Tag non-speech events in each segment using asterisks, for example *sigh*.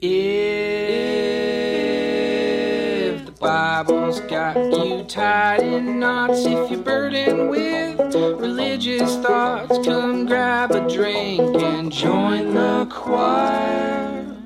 If the Bible's got you tied in knots, if you're burdened with religious thoughts, come grab a drink and join the choir.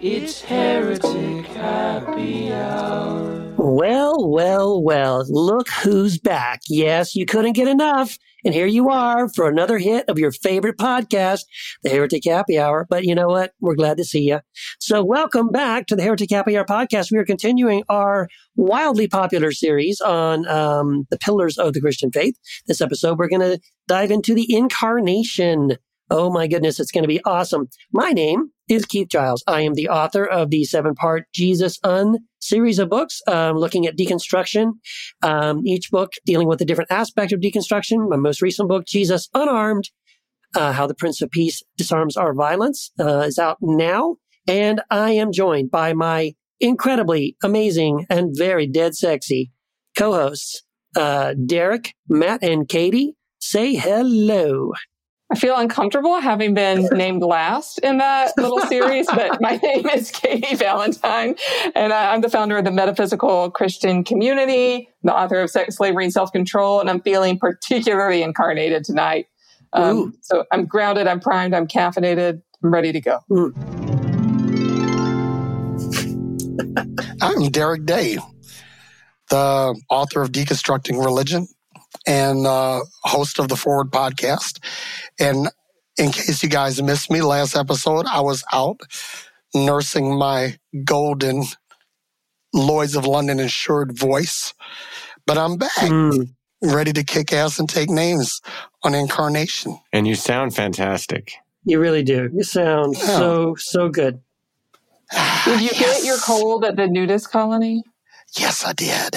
It's Heretic Happy Hour. Well, well, well, look who's back. Yes, you couldn't get enough. And here you are for another hit of your favorite podcast, the Heretic Happy Hour. But you know what? We're glad to see you. So welcome back to the Heretic Happy Hour podcast. We are continuing our wildly popular series on um, the pillars of the Christian faith. This episode, we're going to dive into the incarnation. Oh my goodness, it's going to be awesome. My name is Keith Giles. I am the author of the seven part Jesus Un series of books um, looking at deconstruction. Um, each book dealing with a different aspect of deconstruction. My most recent book, Jesus Unarmed, uh, How the Prince of Peace Disarms Our Violence, uh, is out now. And I am joined by my incredibly amazing and very dead sexy co-hosts, uh, Derek, Matt, and Katie. Say hello. I feel uncomfortable having been *laughs* named last in that little series, but *laughs* my name is Katie Valentine, and I'm the founder of the Metaphysical Christian Community, the author of Sex, Slavery, and Self Control, and I'm feeling particularly incarnated tonight. Um, so I'm grounded, I'm primed, I'm caffeinated, I'm ready to go. I'm Derek Day, the author of Deconstructing Religion and uh, host of the Forward podcast. And in case you guys missed me last episode, I was out nursing my golden Lloyds of London insured voice, but I'm back. Mm. Ready to kick ass and take names on incarnation. And you sound fantastic. You really do. You sound Yeah. so, so good. Did you Yes. get your cold at the nudist colony? Yes, I did.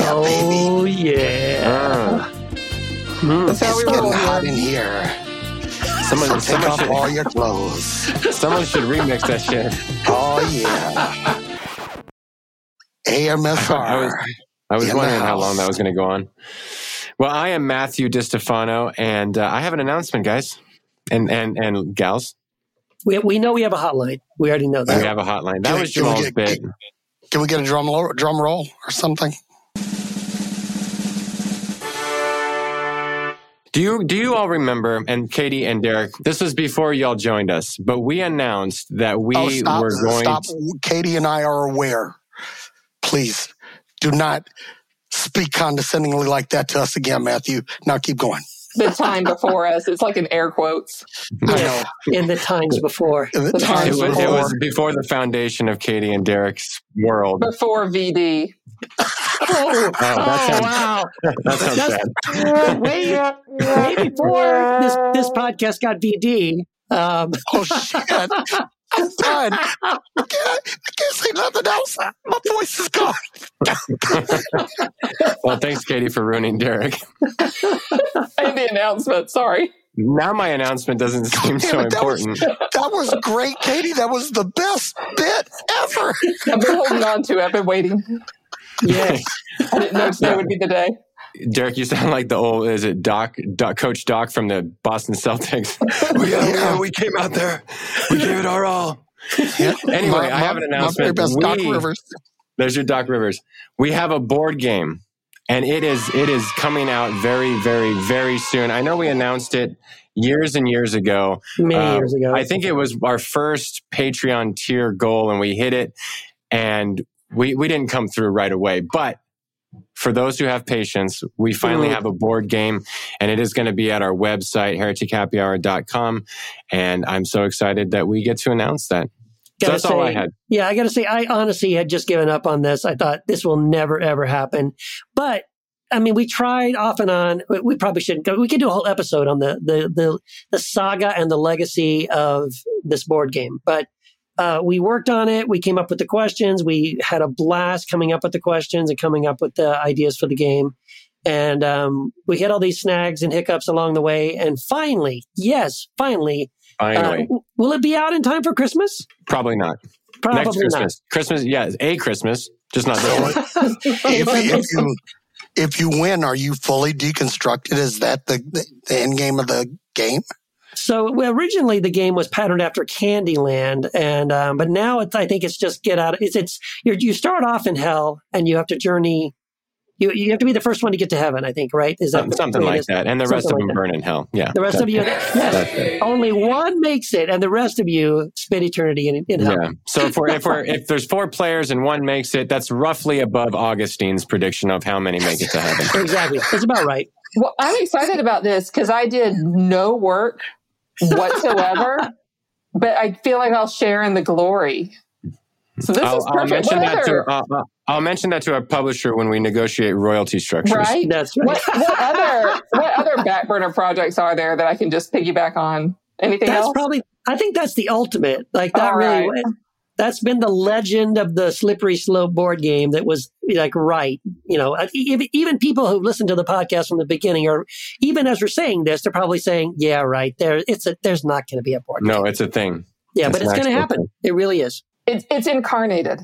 Mm. Yeah, baby. Oh, yeah. Ah. Mm. That's how It's we getting roll hot in here. Someone, So take someone, off all should, your clothes. someone should remix that shit. Oh, yeah. AMSR. I was, I was wondering how long that was going to go on. Well, I am Matthew DiStefano, and uh, I have an announcement, guys and and and gals. We, we know we have a hotline. We already know that. We have a hotline. That Can was can we Jamal's get- bit. Can we get a drum, lo- drum roll or something? Do you do you all remember? And Katie and Derek, this was before y'all joined us, but we announced that we oh, stop. were going. stop. To, Katie and I are aware. Please do not speak condescendingly like that to us again, Matthew. Now keep going. The time before us. It's like in air quotes. I know. In the times before. The The it, times was, it before. was before the foundation of Katie and Derek's world. Before VD. Oh, that sounds- *laughs* wow. That sounds That's- bad. way, way *laughs* before this, this podcast got VD. Um, Oh, shit. *laughs* I'm done. *laughs* I can't, I can't say nothing else. My voice is gone. Well, thanks, Katie, for ruining Derek. And the announcement. Sorry. Now my announcement doesn't seem Damn so it, that was- important. That was great, Katie. That was the best bit ever. I've been holding on to it. I've been waiting. yes. I didn't know today would be the day. Derek, you sound like the old, is it Doc, Doc Coach Doc from the Boston Celtics? *laughs* yeah, yeah, we came out there. We gave it our all. Yeah. Anyway, My- I have my- an announcement. very best Doc We- Rivers. There's your Doc Rivers. We have a board game, and it is it is coming out very, very, very soon. I know we announced it years and years ago. Many Uh, years ago. I think it was our first Patreon tier goal, and we hit it, and we we didn't come through right away, but. For those who have patience, we finally have a board game and it is going to be at our website, heretichappyhour.com. And I'm so excited that we get to announce that. So that's all I had. Yeah, I got to say, I honestly had just given up on this. I thought this will never, ever happen. But I mean, we tried off and on. We, we probably shouldn't go. We could do a whole episode on the, the, the, the saga and the legacy of this board game. But uh, we worked on it. We came up with the questions. We had a blast coming up with the questions and coming up with the ideas for the game. And um, we hit all these snags and hiccups along the way. And finally, yes, finally, uh, Finally. w- will it be out in time for Christmas? Probably not. Probably Next not. Christmas. Christmas, yeah, a Christmas, just not this one. *laughs* if, if you if you win, are you fully deconstructed? Is that the, the, the end game of the game? So well, originally the game was patterned after Candyland, and um, but now it's I think it's just get out. It's it's you you start off in hell and you have to journey. You you have to be the first one to get to heaven. I think right is that Something, something the way it like that. And the rest of Something them like burn in hell. Yeah. The rest That- of you, yes, only one makes it, and the rest of you spend eternity in, in hell. Yeah. So if we're if we're if there's four players and one makes it, that's roughly above Augustine's prediction of how many make it to heaven. *laughs* Exactly, it's about right. Well, I'm excited about this because I did no work whatsoever, *laughs* but I feel like I'll share in the glory. So this I'll, is I'll perfect. mention that to other, uh, uh, I'll mention that to our publisher when we negotiate royalty structures. right? That's right. What, what other *laughs* what other back burner projects are there that I can just piggyback on? Anything That's else? probably. I think that's the ultimate. Like that All really. right. That's been the legend of the slippery slope board game that was like right. You know, uh, even, even people who listen to the podcast from the beginning, or even as we're saying this, they're probably saying, "Yeah, right. There, it's a. There's not going to be a board. No, it's a thing. yeah, it's but it's going to happen. It really is. It's it's incarnated.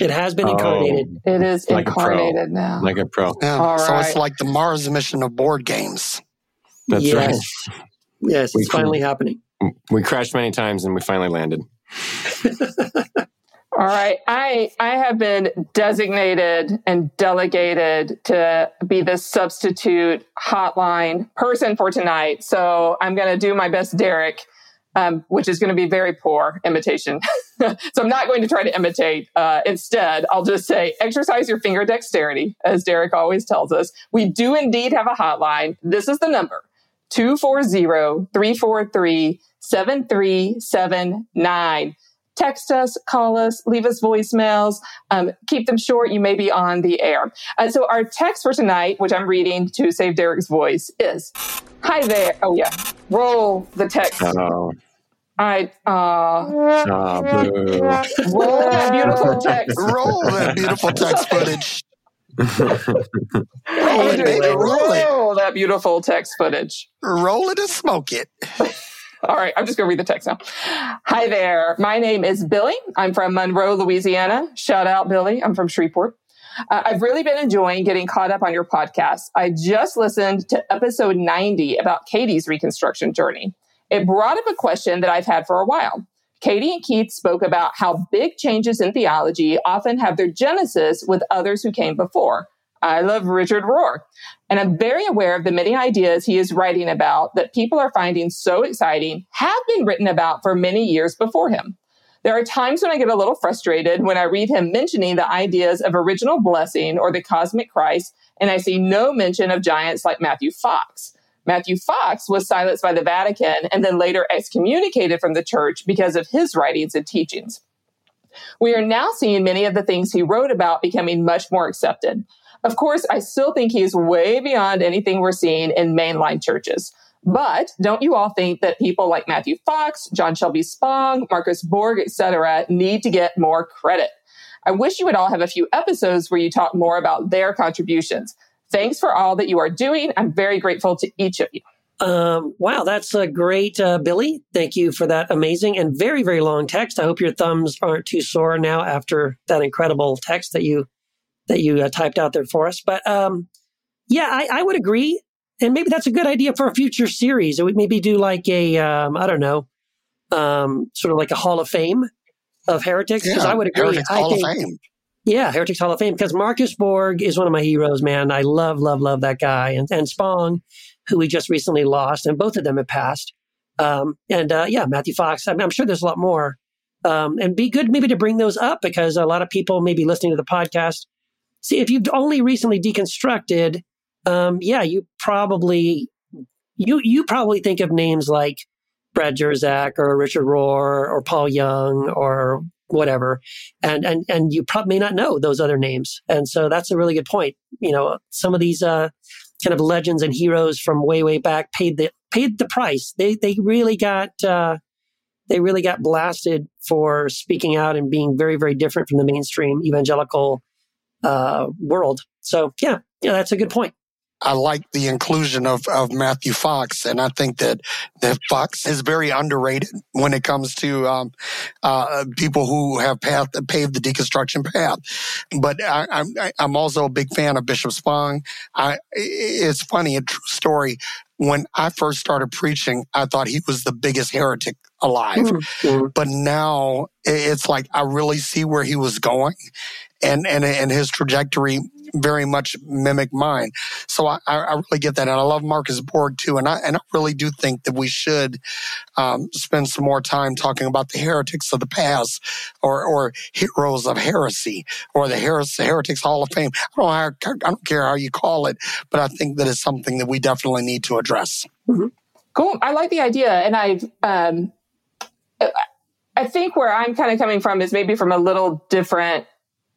It has been Oh. incarnated. It is Like incarnated now. Like a pro. Yeah. All so it's like the Mars mission of board games. That's yes. right. Yes, We it's can- finally happening. We crashed many times and we finally landed. *laughs* All right. I I have been designated and delegated to be the substitute hotline person for tonight. So I'm going to do my best, Derek, um, which is going to be very poor imitation. *laughs* so I'm not going to try to imitate. Uh, instead, I'll just say exercise your finger dexterity, as Derek always tells us. We do indeed have a hotline. This is the number 240 343 7379 text us, call us, leave us voicemails, um, keep them short. You may be on the air. Uh, so our text for tonight, which I'm reading to save Derek's voice, is Hi there. Oh, yeah. Roll the text. Oh, I, uh, oh roll that *laughs* beautiful text. Roll that beautiful text footage. Roll it, Andrew, baby. Roll it. roll that beautiful text footage. Roll it and smoke it. All right, I'm just going to read the text now. Hi there. My name is Billy. I'm from Monroe, Louisiana. Shout out, Billy. I'm from Shreveport. Uh, I've really been enjoying getting caught up on your podcast. I just listened to episode 90 about Katie's reconstruction journey. It brought up a question that I've had for a while. Katie and Keith spoke about how big changes in theology often have their genesis with others who came before. I love Richard Rohr. And I'm very aware of the many ideas he is writing about that people are finding so exciting have been written about for many years before him. There are times when I get a little frustrated when I read him mentioning the ideas of original blessing or the cosmic Christ, and I see no mention of giants like Matthew Fox. Matthew Fox was silenced by the Vatican and then later excommunicated from the church because of his writings and teachings. We are now seeing many of the things he wrote about becoming much more accepted. Of course, I still think he is way beyond anything we're seeing in mainline churches. But don't you all think that people like Matthew Fox, John Shelby Spong, Marcus Borg, etc., need to get more credit? I wish you would all have a few episodes where you talk more about their contributions. Thanks for all that you are doing. I'm very grateful to each of you. Um, wow, that's a great, uh, Billy. Thank you for that amazing and very, very long text. I hope your thumbs aren't too sore now after that incredible text that you that you uh, typed out there for us. But um, yeah, I, I would agree, and maybe that's a good idea for a future series. It would maybe do like a um, I don't know, um, sort of like a Hall of Fame of heretics. Because I would agree. I Hall think, of Fame. yeah, Heretics Hall of Fame because Marcus Borg is one of my heroes, man. I love, love, love that guy. And, and Spong, who we just recently lost, and both of them have passed. Um, and uh, yeah, Matthew Fox. I mean, I'm sure there's a lot more. Um, and be good maybe to bring those up because a lot of people may be listening to the podcast. See, if you've only recently deconstructed, um, yeah, you probably you you probably think of names like Brad Jersak or Richard Rohr or Paul Young or whatever, and and and you probably may not know those other names. And so that's a really good point. You know, some of these uh, kind of legends and heroes from way way back paid the paid the price. They they really got uh, they really got blasted for speaking out and being very very different from the mainstream evangelical uh, world. So yeah, yeah, that's a good point. I like the inclusion of, of Matthew Fox, and I think that that Fox is very underrated when it comes to um, uh, people who have path, paved the deconstruction path. But I, am I'm, I'm also a big fan of Bishop Spong. I, it's funny, a true story. When I first started preaching, I thought he was the biggest heretic alive. Mm-hmm. But now it's like I really see where he was going and, and, and his trajectory very much mimic mine. So I, I really get that. And I love Marcus Borg too. And I, and I really do think that we should um, spend some more time talking about the heretics of the past or, or heroes of heresy or the Heretics Hall of Fame. I don't, I don't care how you call it, but I think that is something that we definitely need to address. Mm-hmm. Cool. I like the idea. And I've, um, I think where I'm kind of coming from is maybe from a little different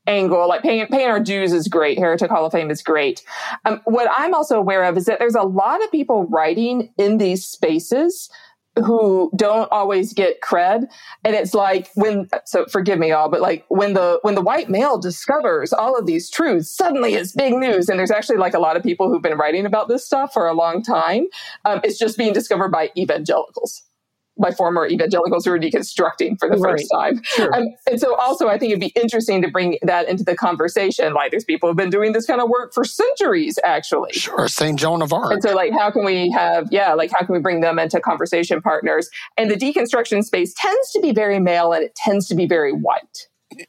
angle, like paying, paying our dues is great. Heretic Hall of Fame is great. Um, what I'm also aware of is that there's a lot of people writing in these spaces who don't always get cred and it's like when so forgive me all but like when the when the white male discovers all of these truths suddenly it's big news and there's actually like a lot of people who've been writing about this stuff for a long time um, it's just being discovered by evangelicals by former evangelicals who are deconstructing for the right. first time. Sure. Um, and so also I think it'd be interesting to bring that into the conversation. Like there's people who've been doing this kind of work for centuries, actually. Sure. St. Joan of Arc. And so like, how can we have, yeah, like how can we bring them into conversation partners? And the deconstruction space tends to be very male and it tends to be very white.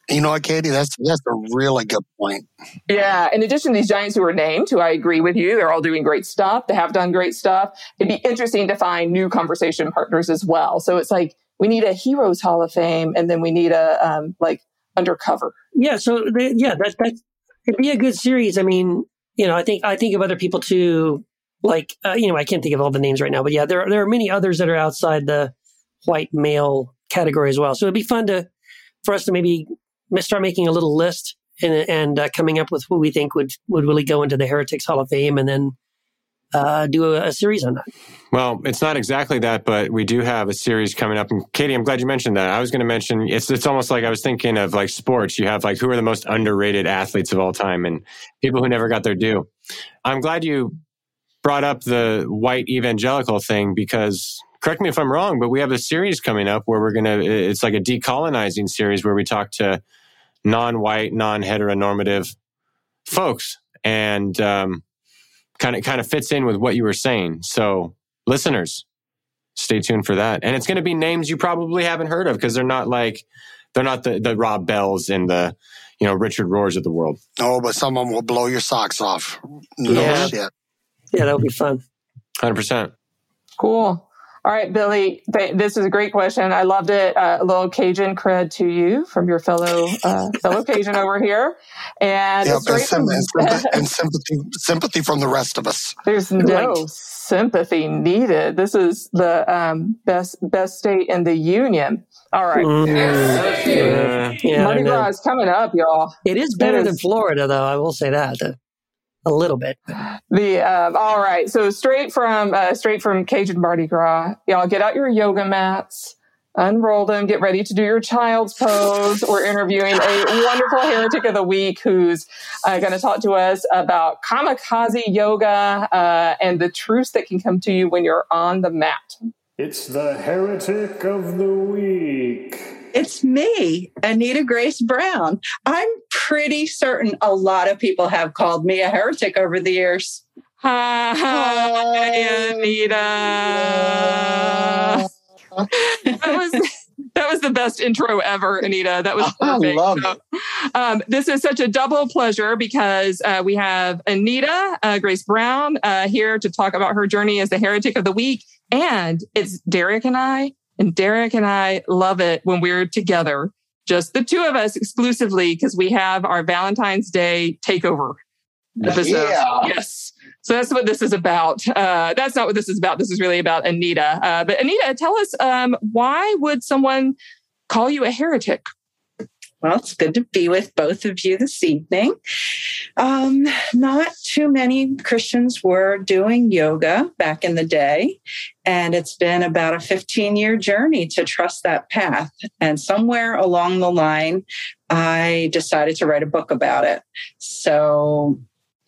You know what, Katie? That's that's a really good point. Yeah. In addition to these giants who are named, who I agree with you, they're all doing great stuff. They have done great stuff. It'd be interesting to find new conversation partners as well. So it's like we need a heroes hall of fame, and then we need a um, like undercover. Yeah. So they, yeah, that that it'd be a good series. I mean, you know, I think I think of other people too. Like uh, you know, I can't think of all the names right now, but yeah, there are, there are many others that are outside the white male category as well. So it'd be fun to for us to maybe start making a little list and, and uh, coming up with who we think would, would really go into the Heretics Hall of Fame and then uh, do a, a, series on that. Well, it's not exactly that, but we do have a series coming up. And Katie, I'm glad you mentioned that. I was going to mention it's it's almost like I was thinking of like sports. You have like who are the most underrated athletes of all time and people who never got their due. I'm glad you brought up the white evangelical thing because correct me if I'm wrong, but we have a series coming up where we're going to, it's like a decolonizing series where we talk to non white, non heteronormative folks. And, kind of kind of fits in with what you were saying. So, listeners, stay tuned for that. And it's going to be names you probably haven't heard of because they're not like they're not the the Rob Bells and the you know Richard Rohrs of the world. Oh, but someone will blow your socks off. No yeah. shit. Yeah, that'll be fun. Hundred percent. Cool. All right, Billy, th- this is a great question. I loved it. Uh, a little Cajun cred to you from your fellow uh, fellow Cajun over here, and yep, and, from, and, *laughs* sympathy, and, sympathy, sympathy from the rest of us. There's no right. sympathy needed. This is the um, best best state in the union. All right, mm, yeah. yeah, Mardi Gras is coming up, y'all. It is better it than Florida, though. I will say that a little bit. The um, all right, so straight from uh, straight from Cajun Mardi Gras, y'all get out your yoga mats, unroll them, get ready to do your child's pose. We're interviewing a wonderful heretic of the week who's uh, going to talk to us about kamikaze yoga uh, and the truths that can come to you when you're on the mat. It's the heretic of the week. It's me, Anita Grace Brown. I'm pretty certain a lot of people have called me a heretic over the years. Hi, Hi Anita. that was that was the best intro ever, Anita. That was perfect. I love it. Um, this is such a double pleasure because uh, we have Anita uh, Grace Brown uh, here to talk about her journey as the heretic of the week, and it's Derek and I and Derek and I love it when we're together, just the two of us exclusively, because we have our Valentine's Day takeover episode. Yeah. Yes. So that's what this is about. Uh, that's not what this is about. This is really about Anita. Uh, but Anita, tell us um, why would someone call you a heretic? Well, it's good to be with both of you this evening. Um, not too many Christians were doing yoga back in the day, and it's been about a 15 year journey to trust that path. And somewhere along the line, I decided to write a book about it. So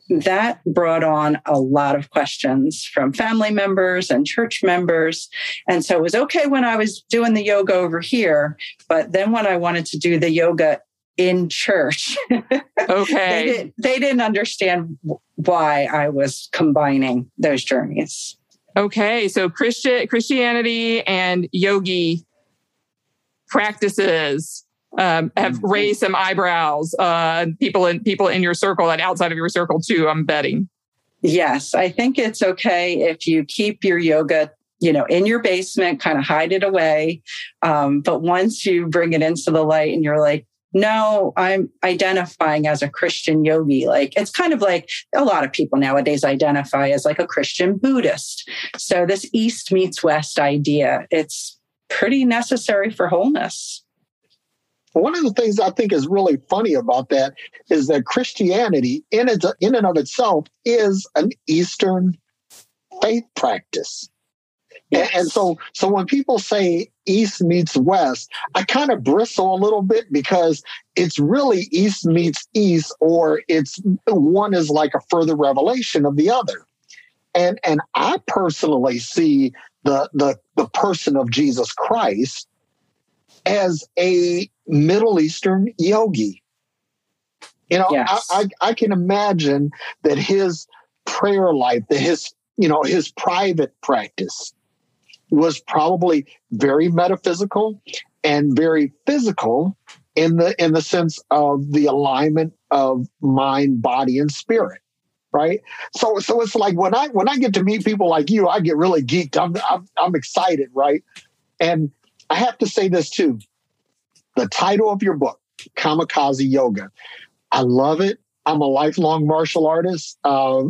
that brought on a lot of questions from family members and church members. And so it was okay when I was doing the yoga over here, but then when I wanted to do the yoga in church, *laughs* Okay. they, did, they didn't understand why I was combining those journeys. Okay, so Christian Christianity and yogi practices um, have Mm-hmm. raised some eyebrows. Uh, people in people in your circle and outside of your circle too. I'm betting. Yes, I think it's okay if you keep your yoga, you know, in your basement, kind of hide it away. Um, but once you bring it into the light and you're like, no, I'm identifying as a Christian yogi. Like it's kind of like a lot of people nowadays identify as like a Christian Buddhist. So this East meets West idea, it's pretty necessary for wholeness. One of the things I think is really funny about that is that Christianity, in its in and of itself, is an Eastern faith practice. And, and so, so when people say East meets West, I kind of bristle a little bit because it's really East meets East, or it's one is like a further revelation of the other. And and I personally see the the the person of Jesus Christ as a Middle Eastern yogi. You know, Yes. I, I I can imagine that his prayer life, that his you know his private practice was probably very metaphysical and very physical in the in the sense of the alignment of mind, body, and spirit. Right. So so it's like when I when I get to meet people like you, I get really geeked. I'm I'm, I'm excited, right? And I have to say this too. The title of your book, Kamikaze Yoga. I love it. I'm a lifelong martial artist. Uh,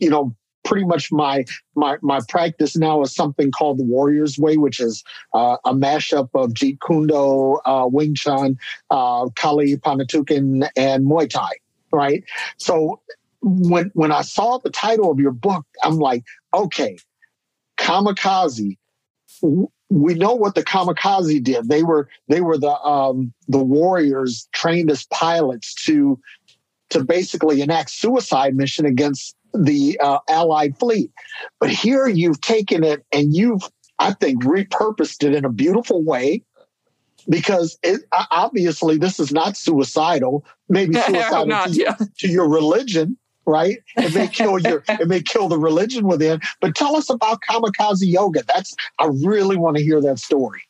you know, pretty much my my my practice now is something called the Warrior's Way, which is uh, a mashup of Jeet Kune Do, uh, Wing Chun, uh, Kali Panantukan, and Muay Thai. Right. So when when I saw the title of your book, I'm like, okay, kamikaze. We know what the kamikaze did. They were they were the um, the warriors trained as pilots to to basically enact suicide mission against the uh, Allied fleet. But here you've taken it and you've, I think, repurposed it in a beautiful way because it, obviously this is not suicidal. Maybe *laughs* suicidal not. to, Yeah. to your religion, right? It may kill your, *laughs* it may kill the religion within. But tell us about kamikaze yoga. That's I really want to hear that story.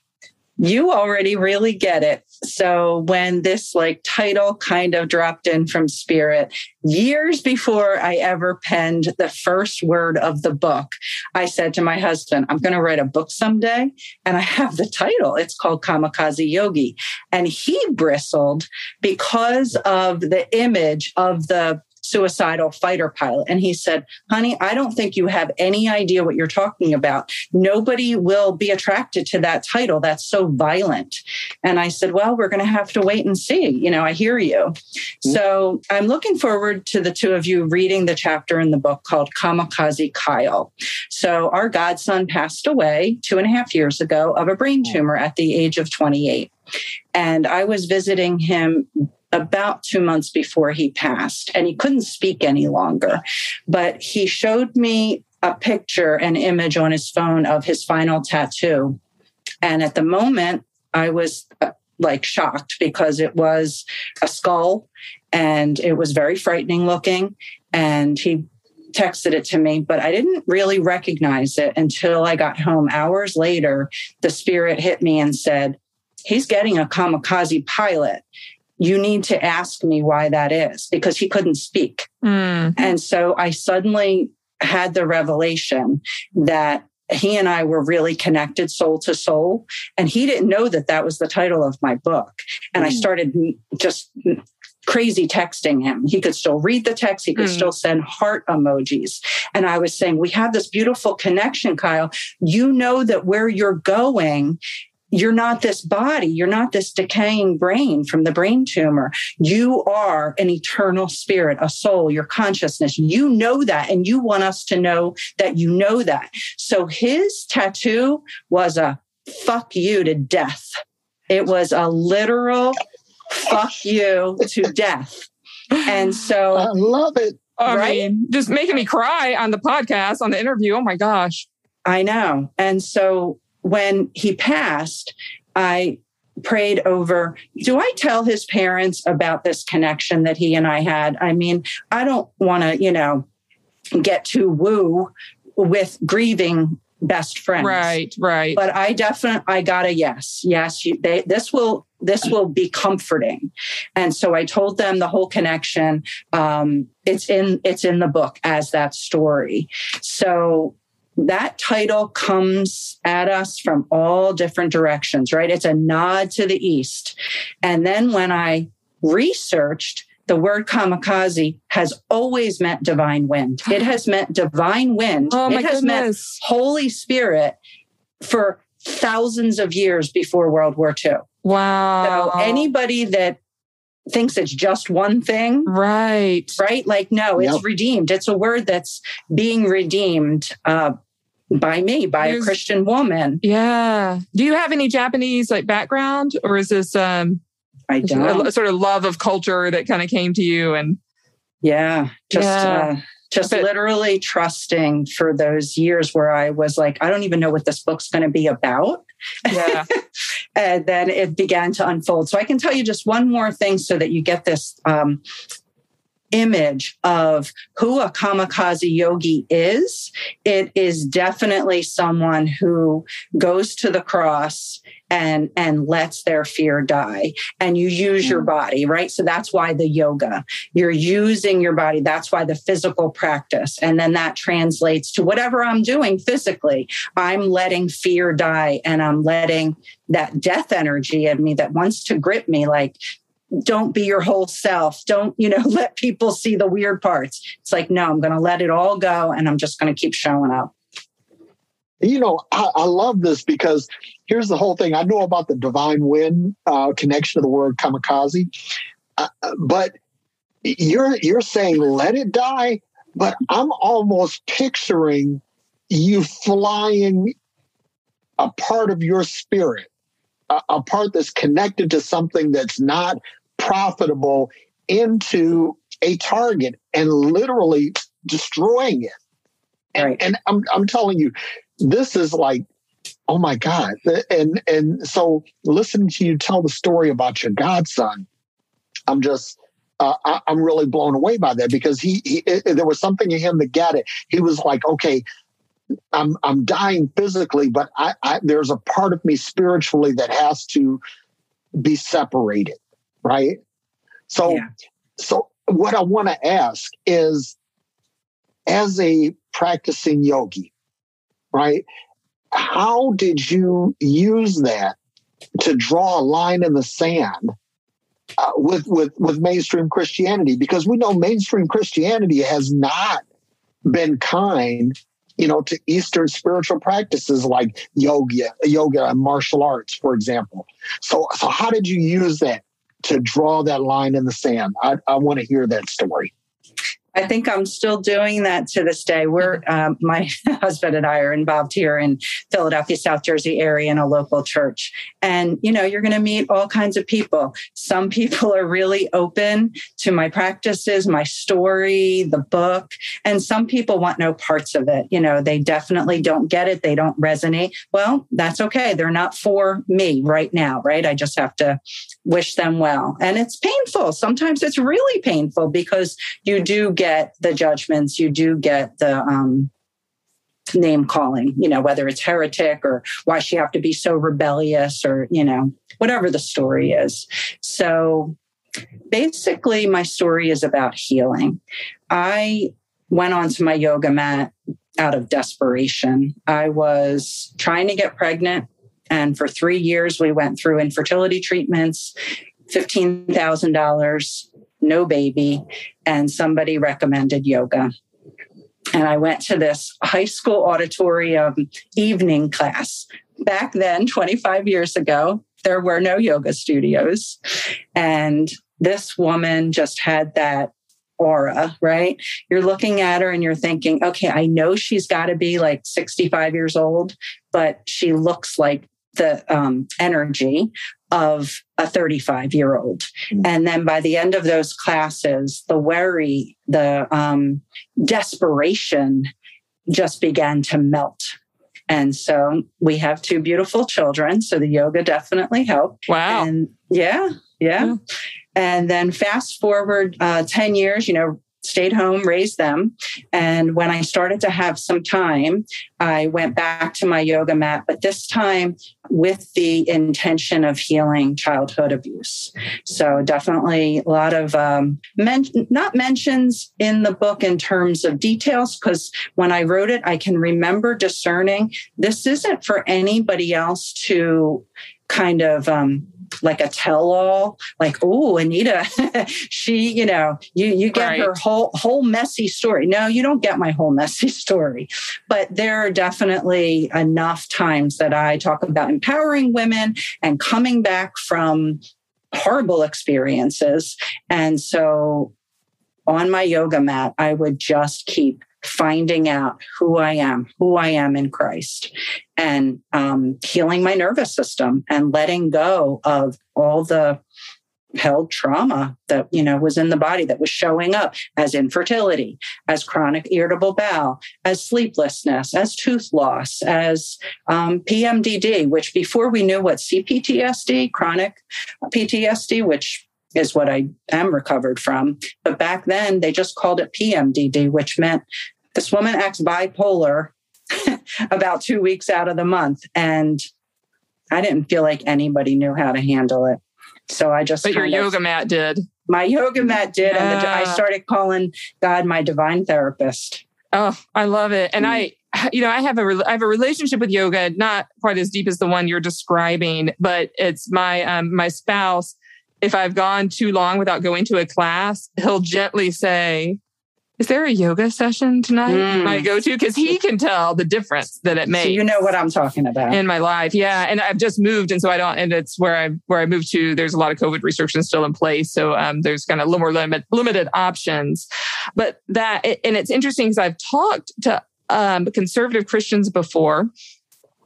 you already really get it. So when this like title kind of dropped in from spirit, years before I ever penned the first word of the book, I said to my husband, I'm going to write a book someday. And I have the title. It's called Kamikaze Yogi. And he bristled because of the image of the suicidal fighter pilot. And he said, honey, I don't think you have any idea what you're talking about. Nobody will be attracted to that title. That's so violent. And I said, well, we're going to have to wait and see. You know, I hear you. Mm-hmm. So I'm looking forward to the two of you reading the chapter in the book called Kamikaze Kyle. So our godson passed away two and a half years ago of a brain mm. tumor at the age of 28. And I was visiting him about two months before he passed, and he couldn't speak any longer. But he showed me a picture, an image on his phone of his final tattoo. And at the moment, I was uh, like shocked because it was a skull and it was very frightening looking. And he texted it to me, but I didn't really recognize it until I got home hours later. The spirit hit me and said, He's getting a kamikaze pilot. You need to ask me why that is because he couldn't speak. Mm. And so I suddenly had the revelation that he and I were really connected soul to soul. And he didn't know that that was the title of my book. And I Mm. started just crazy texting him. He could still read the text, he could Mm. still send heart emojis. And I was saying, We have this beautiful connection, Kyle. You know that where you're going, you're not this body. You're not this decaying brain from the brain tumor. You are an eternal spirit, a soul, your consciousness. You know that. And you want us to know that you know that. So his tattoo was a fuck you to death. It was a literal fuck you to death. And so I love it. I Right? mean, just making me cry on the podcast, on the interview. Oh my gosh. I know. And so when he passed, I prayed over do I tell his parents about this connection that he and I had? I mean, I don't want to, you know, get too woo with grieving best friends. Right, right. But I definitely I got a yes. Yes, you, they, this will this will be comforting. And so I told them the whole connection. Um, it's in it's in the book as that story. So that title comes at us from all different directions, right? It's a nod to the east. And then when I researched the word kamikaze has always meant divine wind. It has meant divine wind. oh my it has meant. Holy Spirit for thousands of years before World War II. Wow. So anybody that thinks it's just one thing, right. right? Like, no, it's Yep. redeemed. It's a word that's being redeemed uh, by me, by There's- a Christian woman. Yeah. Do you have any Japanese like background or is this um I a, don't. a sort of love of culture that kind of came to you and Yeah, just Yeah. Uh, just But- literally trusting for those years where I was like, I don't even know what this book's going to be about. yeah. *laughs* and then it began to unfold. So I can tell you just one more thing so that you get this um, image of who a kamikaze yogi is. It is definitely someone who goes to the cross and and lets their fear die. And you use your body right? So that's why the yoga you're using your body. That's why the physical practice. And then that translates to whatever i'm doing physically. I'm letting fear die and i'm letting that death energy in me that wants to grip me like don't be your whole self don't you know *laughs* let people see the weird parts it's like no i'm going to let it all go and i'm just going to keep showing up you know, I, I love this because here's the whole thing. I know about the divine wind uh, connection to the word kamikaze, uh, but you're you're saying let it die. But I'm almost picturing you flying a part of your spirit, a part that's connected to something that's not profitable, into a target and literally destroying it. And, Right. and I'm I'm telling you, this is like, oh my God. And and so listening to you tell the story about your godson, I'm just uh, I, I'm really blown away by that because he, he it, there was something in him that got it. He was like, okay, I'm I'm dying physically, but I, I there's a part of me spiritually that has to be separated, right? So Yeah. so what I want to ask is, as a practicing yogi, right? How did you use that to draw a line in the sand uh, with with with mainstream Christianity? Because we know mainstream Christianity has not been kind, you know, to Eastern spiritual practices like yoga, yoga and martial arts, for example. So, so how did you use that to draw that line in the sand? I, I want to hear that story. I think I'm still doing that to this day. We're um, my *laughs* husband and I are involved here in Philadelphia, South Jersey area in a local church, and you know you're going to meet all kinds of people. Some people are really open to my practices, my story, the book, and some people want no parts of it. You know, they definitely don't get it. They don't resonate. Well, that's okay. They're not for me right now, right? I just have to wish them well, and it's painful. Sometimes it's really painful because you do get the judgments, you do get the um, name calling, you know, whether it's heretic or why she have to be so rebellious or, you know, whatever the story is. So basically, my story is about healing. I went onto my yoga mat out of desperation. I was trying to get pregnant. And for three years, we went through infertility treatments, $15,000, no baby. And somebody recommended yoga. And I went to this high school auditorium evening class. Back then, 25 years ago, there were no yoga studios. And this woman just had that aura, right? You're looking at her and you're thinking, okay, I know she's got to be like 65 years old, but she looks like the um, energy of a 35 year old. Mm. And then by the end of those classes, the worry, the um, desperation just began to melt. And so we have two beautiful children. So the yoga definitely helped. Wow. And yeah, yeah. Yeah. And then fast forward uh, 10 years, you know, stayed home, raised them. And when I started to have some time, I went back to my yoga mat, but this time with the intention of healing childhood abuse. So definitely a lot of um, men- not mentions in the book in terms of details, because when I wrote it, I can remember discerning this isn't for anybody else to kind of um, like a tell-all like oh anita *laughs* she you know you you get Right. her whole whole messy story no you don't get my whole *laughs* messy story but there are definitely enough times that i talk about empowering women and coming back from horrible experiences and so on my yoga mat i would just keep finding out who I am, who I am in Christ, and um, healing my nervous system and letting go of all the held trauma that you know was in the body that was showing up as infertility as chronic irritable bowel as sleeplessness as tooth loss as um, pmdd which before we knew what cptsd chronic ptsd which is what I am recovered from. But back then, they just called it PMDD, which meant this woman acts bipolar *laughs* about two weeks out of the month. And I didn't feel like anybody knew how to handle it. So I just But your of- yoga mat did. my yoga mat did, and the, I started calling God my divine therapist. Oh, I love it. And Mm. I, you know, I have a, I have a relationship with yoga, not quite as deep as the one you're describing, but it's my, um, my spouse. If I've gone too long without going to a class, he'll gently say, is there a yoga session tonight? Mm. I go to because he can tell the difference that it So makes you know what I'm talking about. in my life. Yeah. And I've just moved. And so I don't, and it's where I, where I moved to, there's a lot of COVID restrictions still in place. So, um, there's kind of a little more limit, limited options, but that, and it's interesting because I've talked to, um, conservative Christians before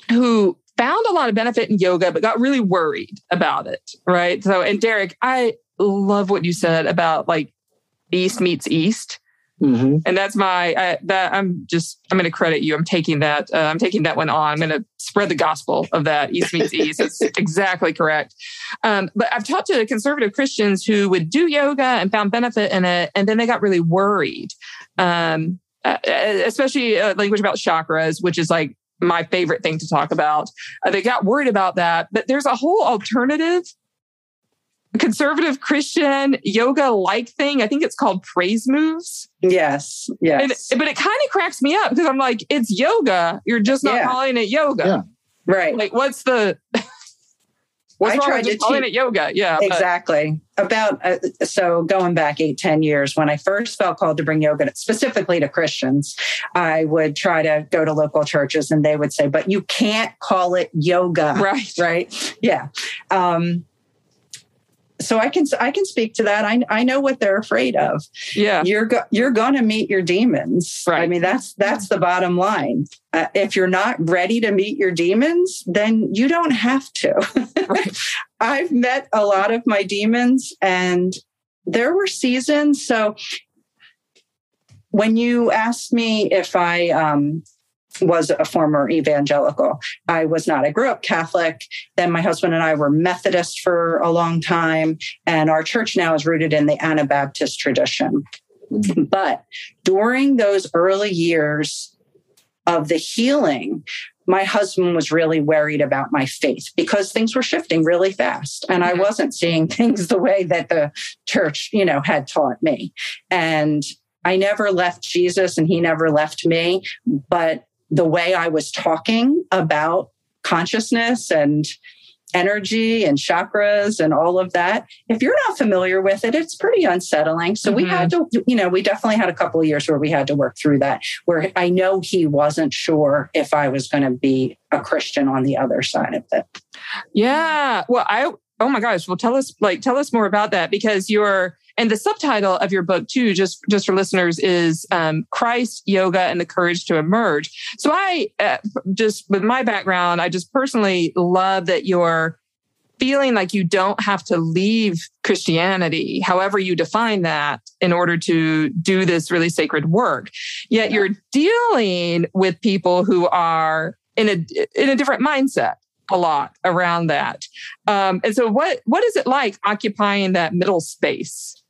who found a lot of benefit in yoga, but got really worried about it. Right. So, and Derek, I love what you said about like East meets East Mhm. and that's my I, that i'm just i'm going to credit you i'm taking that uh, i'm taking that one on i'm going to spread the gospel of that east meets east it's *laughs* exactly correct um, but i've talked to conservative christians who would do yoga and found benefit in it and then they got really worried um, uh, especially uh, language about chakras which is like my favorite thing to talk about uh, they got worried about that but there's a whole alternative conservative christian yoga like thing i think it's called praise moves yes, yes, and, but it kind of cracks me up because I'm like, it's yoga. You're just not Yeah. calling it yoga. Yeah. right. Like, what's the *laughs* what's I wrong tried with to calling it yoga? Yeah, but- exactly about uh, so going back eight ten years when i first felt called to bring yoga specifically to christians i would try to go to local churches and they would say but you can't call it yoga right. right yeah um so i can i can speak to that i, I know what they're afraid of Yeah. you're go- you're going to meet your demons. Right. I mean, that's that's the bottom line. Uh, if you're not ready to meet your demons, then you don't have to. Right. *laughs* I've met a lot of my demons, and there were seasons. So when you asked me if I um, was a former evangelical, I was not. I grew up Catholic. Then my husband and I were Methodist for a long time, and our church now is rooted in the Anabaptist tradition. But during those early years of the healing, my husband was really worried about my faith because things were shifting really fast and I Mhm. wasn't seeing *laughs* things the way that the church, you know, had taught me. And I never left Jesus and he never left me, but the way I was talking about consciousness and energy and chakras and all of that. If you're not familiar with it, it's pretty unsettling. So we Mhm. had to, you know, we definitely had a couple of years where we had to work through that, where I know he wasn't sure if I was going to be a Christian on the other side of it. Yeah. Well, I Oh my gosh. Well, tell us, like, tell us more about that because you're, and the subtitle of your book too, just, just for listeners is, um, Christ, Yoga, and the Courage to Emerge. So I, uh, just with my background, I just personally love that you're feeling like you don't have to leave Christianity, however you define that, in order to do this really sacred work. Yet you're dealing with people who are in a, in a different mindset a lot around that. Um, and so, what what is it like occupying that middle space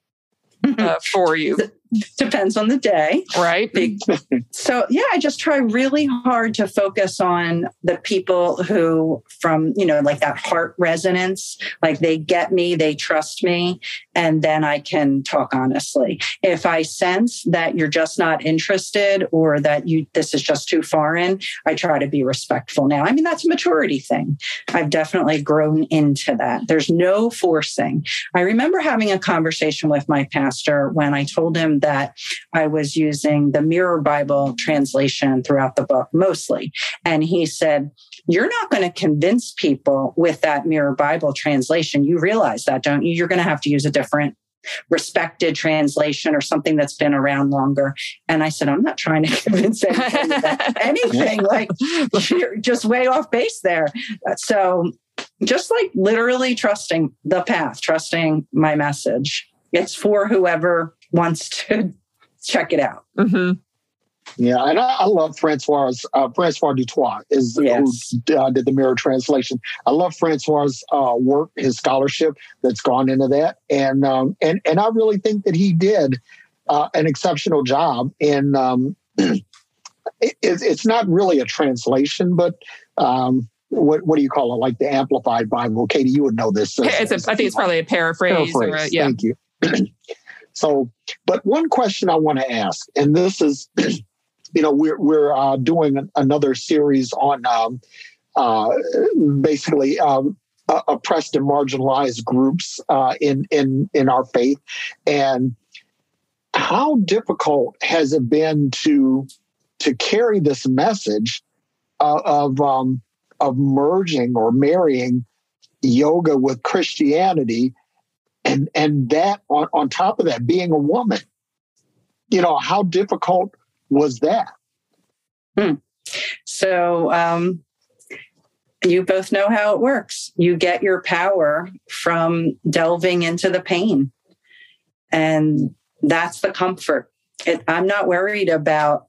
uh, for you? *laughs* *laughs* Depends on the day. Right. so, yeah, I just try really hard to focus on the people who, from, you know, like that heart resonance, like they get me, they trust me, and then I can talk honestly. If I sense that you're just not interested or that you, this is just too foreign, I try to be respectful now. I mean, that's a maturity thing. I've definitely grown into that. There's no forcing. I remember having a conversation with my pastor when I told him that I was using the Mirror Bible translation throughout the book mostly. And he said, You're not going to convince people with that Mirror Bible translation. You realize that, don't you? You're going to have to use a different respected translation or something that's been around longer. And I said, I'm not trying to *laughs* convince *laughs* anything. like you're just way off base there. So just like literally trusting the path, trusting my message. It's for whoever wants to *laughs* check it out. Mm-hmm. Yeah, and I, I love Francois uh, Francois du Toit is yes. who uh, did the mirror translation. I love Francois' uh, work, his scholarship that's gone into that, and um, and and I really think that he did uh, an exceptional job. In um, *clears throat* it, it's not really a translation, but um, what what do you call it? Like the Amplified Bible. Katie, you would know this. It's a, I think it's probably a paraphrase. paraphrase. A, yeah. Thank you. *clears throat* so, but one question I want to ask, and this is, *clears throat* you know, we're we're uh, doing another series on um, uh, basically um, oppressed and marginalized groups uh, in in in our faith, and how difficult has it been to to carry this message uh, of um, of merging or marrying yoga with Christianity and and that on, on top of that being a woman you know how difficult was that hmm. so um, you both know how it works you get your power from delving into the pain and that's the comfort it, i'm not worried about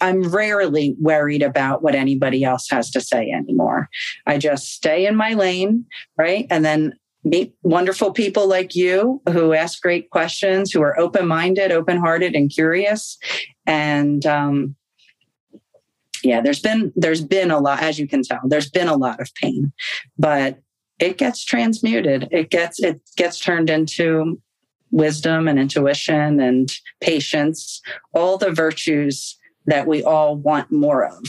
I'm rarely worried about what anybody else has to say anymore. I just stay in my lane, right? And then meet wonderful people like you who ask great questions, who are open minded, open hearted, and curious. And um, yeah, there's been there's been a lot, as you can tell, there's been a lot of pain, but it gets transmuted. It gets it gets turned into wisdom and intuition and patience, all the virtues that we all want more of.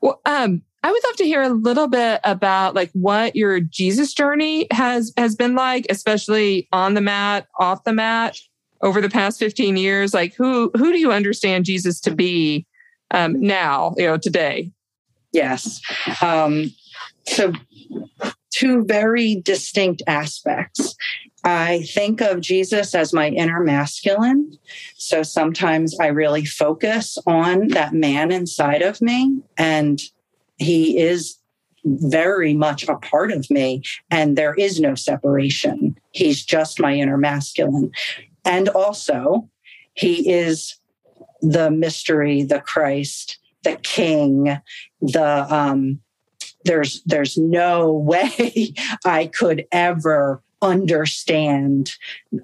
Well, um, I would love to hear a little bit about like what your Jesus journey has has been like, especially on the mat, off the mat, over the past 15 years. Like who who do you understand Jesus to be um, now, you know, today? Yes. Um, so two very distinct aspects. I think of Jesus as my inner masculine. So sometimes I really focus on that man inside of me, and he is very much a part of me, and there is no separation. He's just my inner masculine. And also, he is the mystery, the Christ, the King, the um, there's there's no *laughs* way I could ever understand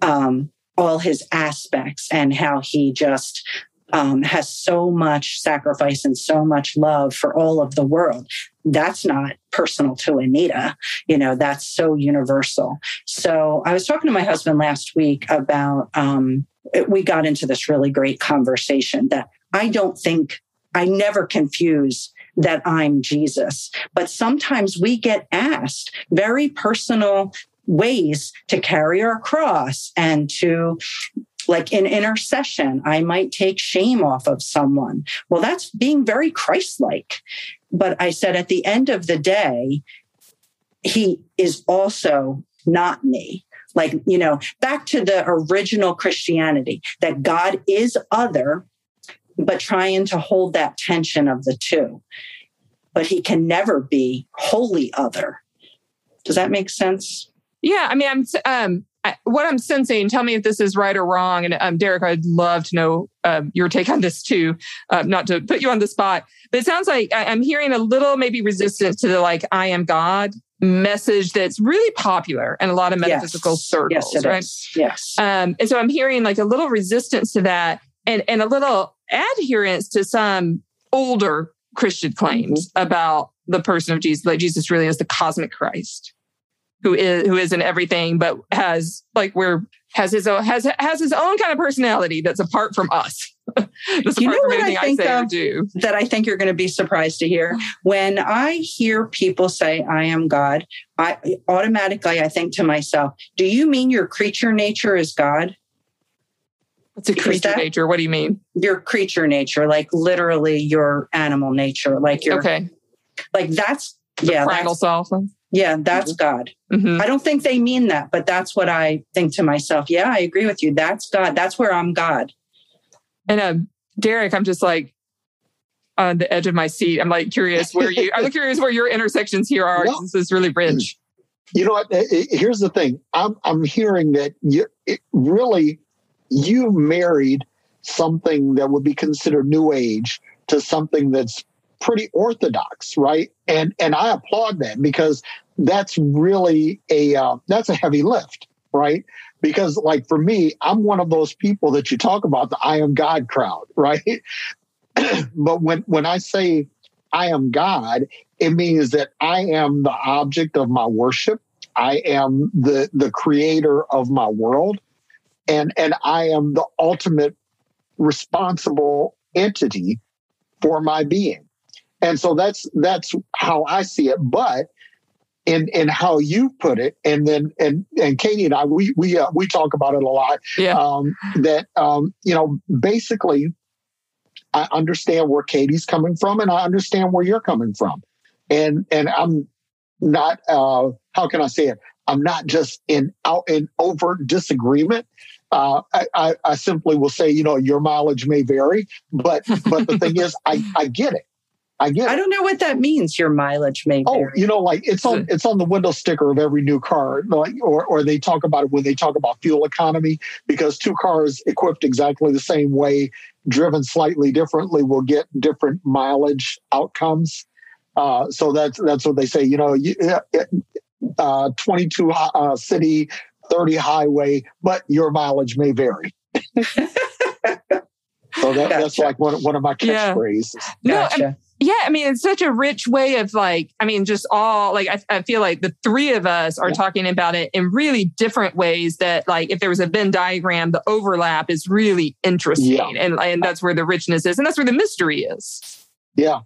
um, all his aspects and how he just um, has so much sacrifice and so much love for all of the world. That's not personal to Anita. You know, that's so universal. So I was talking to my husband last week about, um, we got into this really great conversation that I don't think, I never confuse that I'm Jesus. But sometimes we get asked very personal ways to carry our cross and to like in intercession i might take shame off of someone well that's being very christ-like but i said at the end of the day he is also not me. Like, you know, back to the original Christianity that God is other, but trying to hold that tension of the two. But he can never be wholly other. Does that make sense? Yeah, I mean, I'm um, I, what I'm sensing. Tell me if this is right or wrong. And um, Derek, I'd love to know um, your take on this too. Uh, not to put you on the spot, but it sounds like I, I'm hearing a little maybe resistance to the like "I am God" message that's really popular in a lot of metaphysical yes. circles, yes, right? Is. Yes. Um, and so I'm hearing like a little resistance to that, and and a little adherence to some older Christian claims mm-hmm. about the person of Jesus, like Jesus really is the cosmic Christ who is who is in everything, but has like we're has his own has has his own kind of personality that's apart from us. *laughs* that's you apart know from what anything I, think I say of, or do. That I think you're going to be surprised to hear. When I hear people say I am God, I automatically I think to myself, do you mean your creature nature is God? What's a creature that, nature? What do you mean? Your creature nature, like literally your animal nature, like your okay, like that's the yeah, primal self. Yeah, that's God. Mm-hmm. I don't think they mean that, but that's what I think to myself. Yeah, I agree with you. That's God. That's where I'm God. And uh, Derek, I'm just like on the edge of my seat. I'm like curious where you. I'm curious where your intersections here are. Well, this is really rich. *clears throat* You know what? Here's the thing. I'm I'm hearing that you really you married something that would be considered new age to something that's pretty orthodox, right? And and I applaud that because that's really a uh, that's a heavy lift, right? Because like for me, I'm one of those people that you talk about the I am God crowd, *laughs* right? *clears throat* but when when I say I am God, it means that I am the object of my worship. I am the the creator of my world, and and I am the ultimate responsible entity for my being. And so that's that's how I see it. But in in how you put it, and then and and Katie and I we we uh, we talk about it a lot. Yeah. Um, that um, you know basically, I understand where Katie's coming from, and I understand where you're coming from, and and I'm not uh, how can I say it? I'm not just in out in overt disagreement. Uh, I, I, I simply will say, you know, your mileage may vary, but but the thing is, I, I get it. I get. I don't know what that means. Your mileage may oh, vary. you know, like it's on *laughs* it's on the window sticker of every new car, like or or they talk about it when they talk about fuel economy because two cars equipped exactly the same way, driven slightly differently, will get different mileage outcomes. Uh, so that's that's what they say. You know, you, uh, 22 uh, city, 30 highway, but your mileage may vary. *laughs* So that, gotcha. that's like one, one of my catchphrases. Yeah. Gotcha. No, yeah, I mean, it's such a rich way of like, I mean, just all like, I, I feel like the three of us are yeah. talking about it in really different ways that, like, if there was a Venn diagram, the overlap is really interesting. Yeah. And, and that's where the richness is. And that's where the mystery is. Yeah.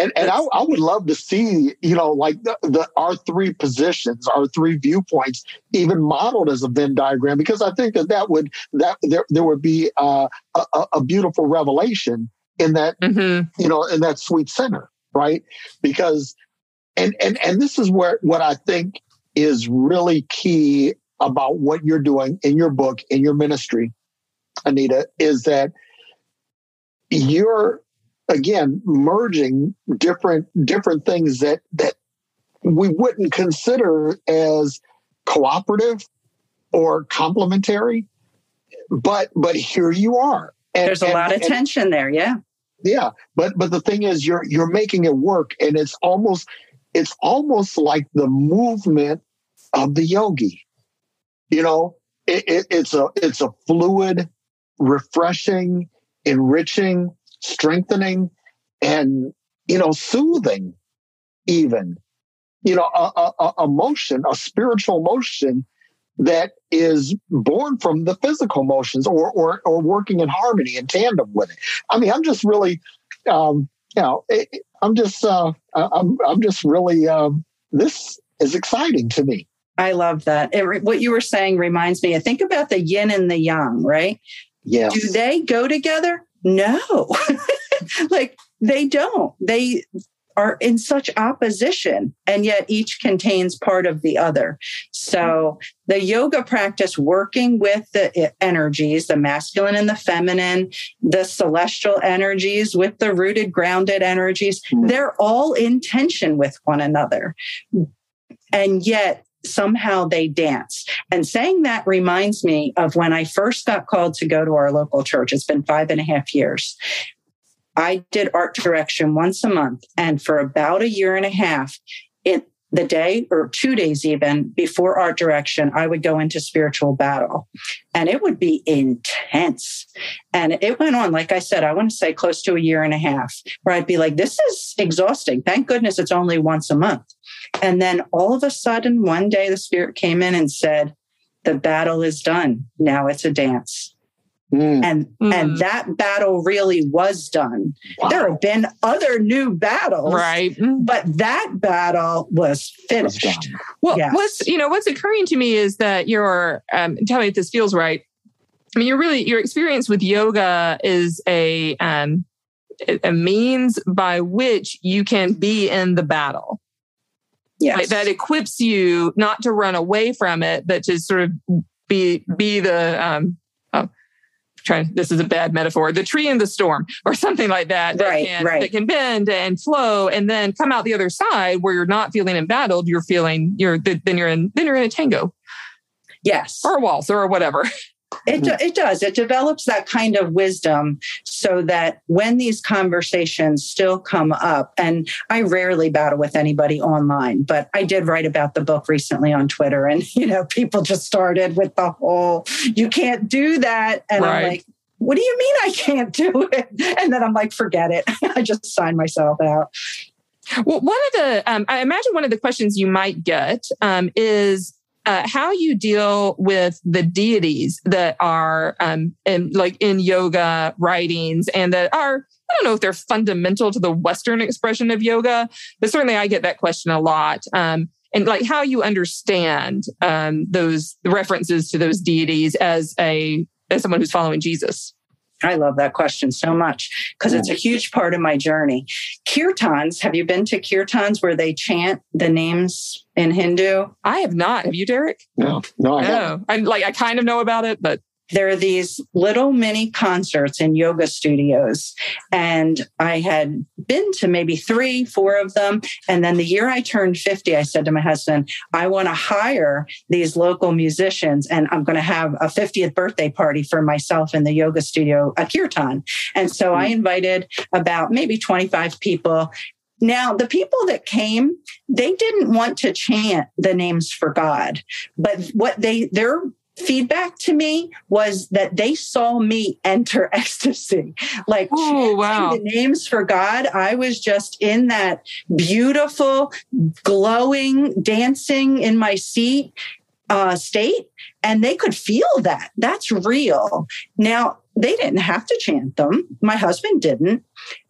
And, and I, I, would love to see, you know, like the, the, our three positions, our three viewpoints, even modeled as a Venn diagram, because I think that that would that there, there would be uh, a, a beautiful revelation in that, mm-hmm. you know, in that sweet center, right? Because, and and and this is where what I think is really key about what you're doing in your book in your ministry, Anita, is that you're again merging different different things that that we wouldn't consider as cooperative or complementary but but here you are and, there's a and, lot of and, tension there yeah yeah but but the thing is you're you're making it work and it's almost it's almost like the movement of the yogi. You know it, it, it's a it's a fluid refreshing enriching strengthening and you know soothing even. You know a, a, a motion a spiritual motion that is born from the physical motions or or, or working in harmony in tandem with it. I mean i'm just really um you know i'm just uh i'm i'm just really um this is exciting to me. I love that. It, what you were saying reminds me I think about the yin and the yang right? Yeah. do they go together? No. *laughs* Like they don't. They are in such opposition, and yet each contains part of the other. So the yoga practice working with the energies, the masculine and the feminine, the celestial energies with the rooted, grounded energies, hmm. they're all in tension with one another. And yet somehow they dance. And saying that reminds me of when I first got called to go to our local church. It's been five and a half years. I did art direction once a month. And for about a year and a half, it the day or two days even before art direction, I would go into spiritual battle and it would be intense. And it went on, like I said, I want to say close to a year and a half, where I'd be like, this is exhausting. Thank goodness it's only once a month. And then all of a sudden, one day the spirit came in and said, the battle is done. Now it's a dance. Mm. And mm. and that battle really was done. Wow. There have been other new battles, right? But that battle was finished. Was well, yes. what's you know what's occurring to me is that your um, tell me if this feels right. I mean, you're really your experience with yoga is a um, a means by which you can be in the battle. Yes. Like that equips you not to run away from it, but to sort of be be the um, trying this is a bad metaphor the tree in the storm or something like that that, right, can, right. that can bend and flow and then come out the other side where you're not feeling embattled you're feeling you're then you're in then you're in a tango. Yes. Or a waltz or whatever *laughs* It, it does. It develops that kind of wisdom so that when these conversations still come up, and I rarely battle with anybody online, but I did write about the book recently on Twitter. And, you know, people just started with the whole, you can't do that. And right. I'm like, what do you mean I can't do it? And then I'm like, forget it. *laughs* I just signed myself out. Well, one of the, um, I imagine one of the questions you might get um, is uh, how you deal with the deities that are um, in, like in yoga writings and that are I don't know if they're fundamental to the Western expression of yoga, but certainly I get that question a lot. Um, and like how you understand um, those references to those deities as a as someone who's following Jesus. I love that question so much because it's a huge part of my journey. Kirtans, have you been to kirtans where they chant the names in Hindu? I have not. Have you, Derek? No, no, I no. I like I kind of know about it, but there are these little mini concerts in yoga studios. And I had been to maybe three, four of them. And then the year I turned 50, I said to my husband, I want to hire these local musicians and I'm going to have a 50th birthday party for myself in the yoga studio, a kirtan. And so I hmm. invited about maybe 25 people now, the people that came, they didn't want to chant the names for God, but what they, their feedback to me was that they saw me enter *laughs* ecstasy. Like oh, wow. the names for God, I was just in that beautiful, glowing, dancing in my seat uh, state, and they could feel that. That's real. Now, they didn't have to chant them. My husband didn't,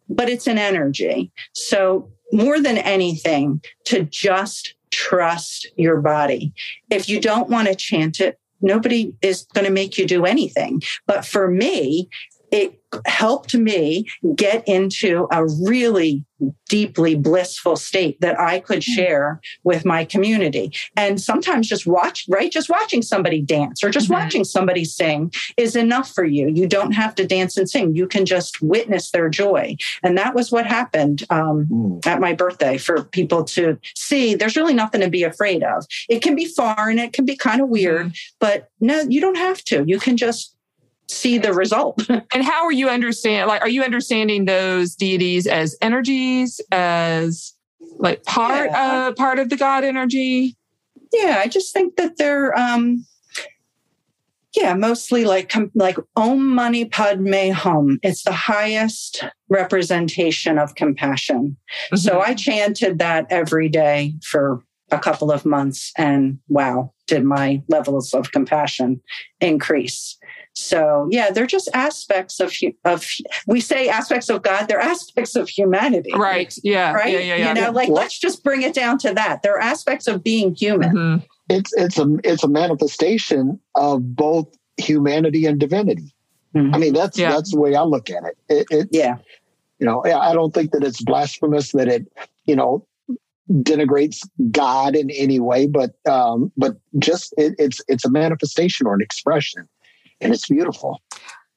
but it's an energy. So, more than anything, to just trust your body. If you don't want to chant it, nobody is going to make you do anything. But for me, it helped me get into a really deeply blissful state that I could hmm. share with my community. And sometimes just watch, right? Just watching somebody dance or just mm-hmm. watching somebody sing is enough for you. You don't have to dance and sing. You can just witness their joy. And that was what happened um, mm. at my birthday for people to see there's really nothing to be afraid of. It can be far and it can be kind of weird, mm. but no, you don't have to. You can just see the result. *laughs* and how are you understand like are you understanding those deities as energies as like part yeah. uh part of the god energy? Yeah, I just think that they're um yeah, mostly like like Om Mani Padme Hum. It's the highest representation of compassion. Mm-hmm. So I chanted that every day for a couple of months and wow, did my levels of compassion increase. So yeah, they're just aspects of of we say aspects of God. They're aspects of humanity. Right. Yeah. Right. Yeah, yeah, yeah. You know, like let's just bring it down to that. They're aspects of being human. Mm-hmm. It's it's a it's a manifestation of both humanity and divinity. Mm-hmm. I mean, that's yeah. that's the way I look at it. it yeah. You know, I don't think that it's blasphemous that it, you know, denigrates God in any way, but um, but just it, it's it's a manifestation or an expression, and it's beautiful.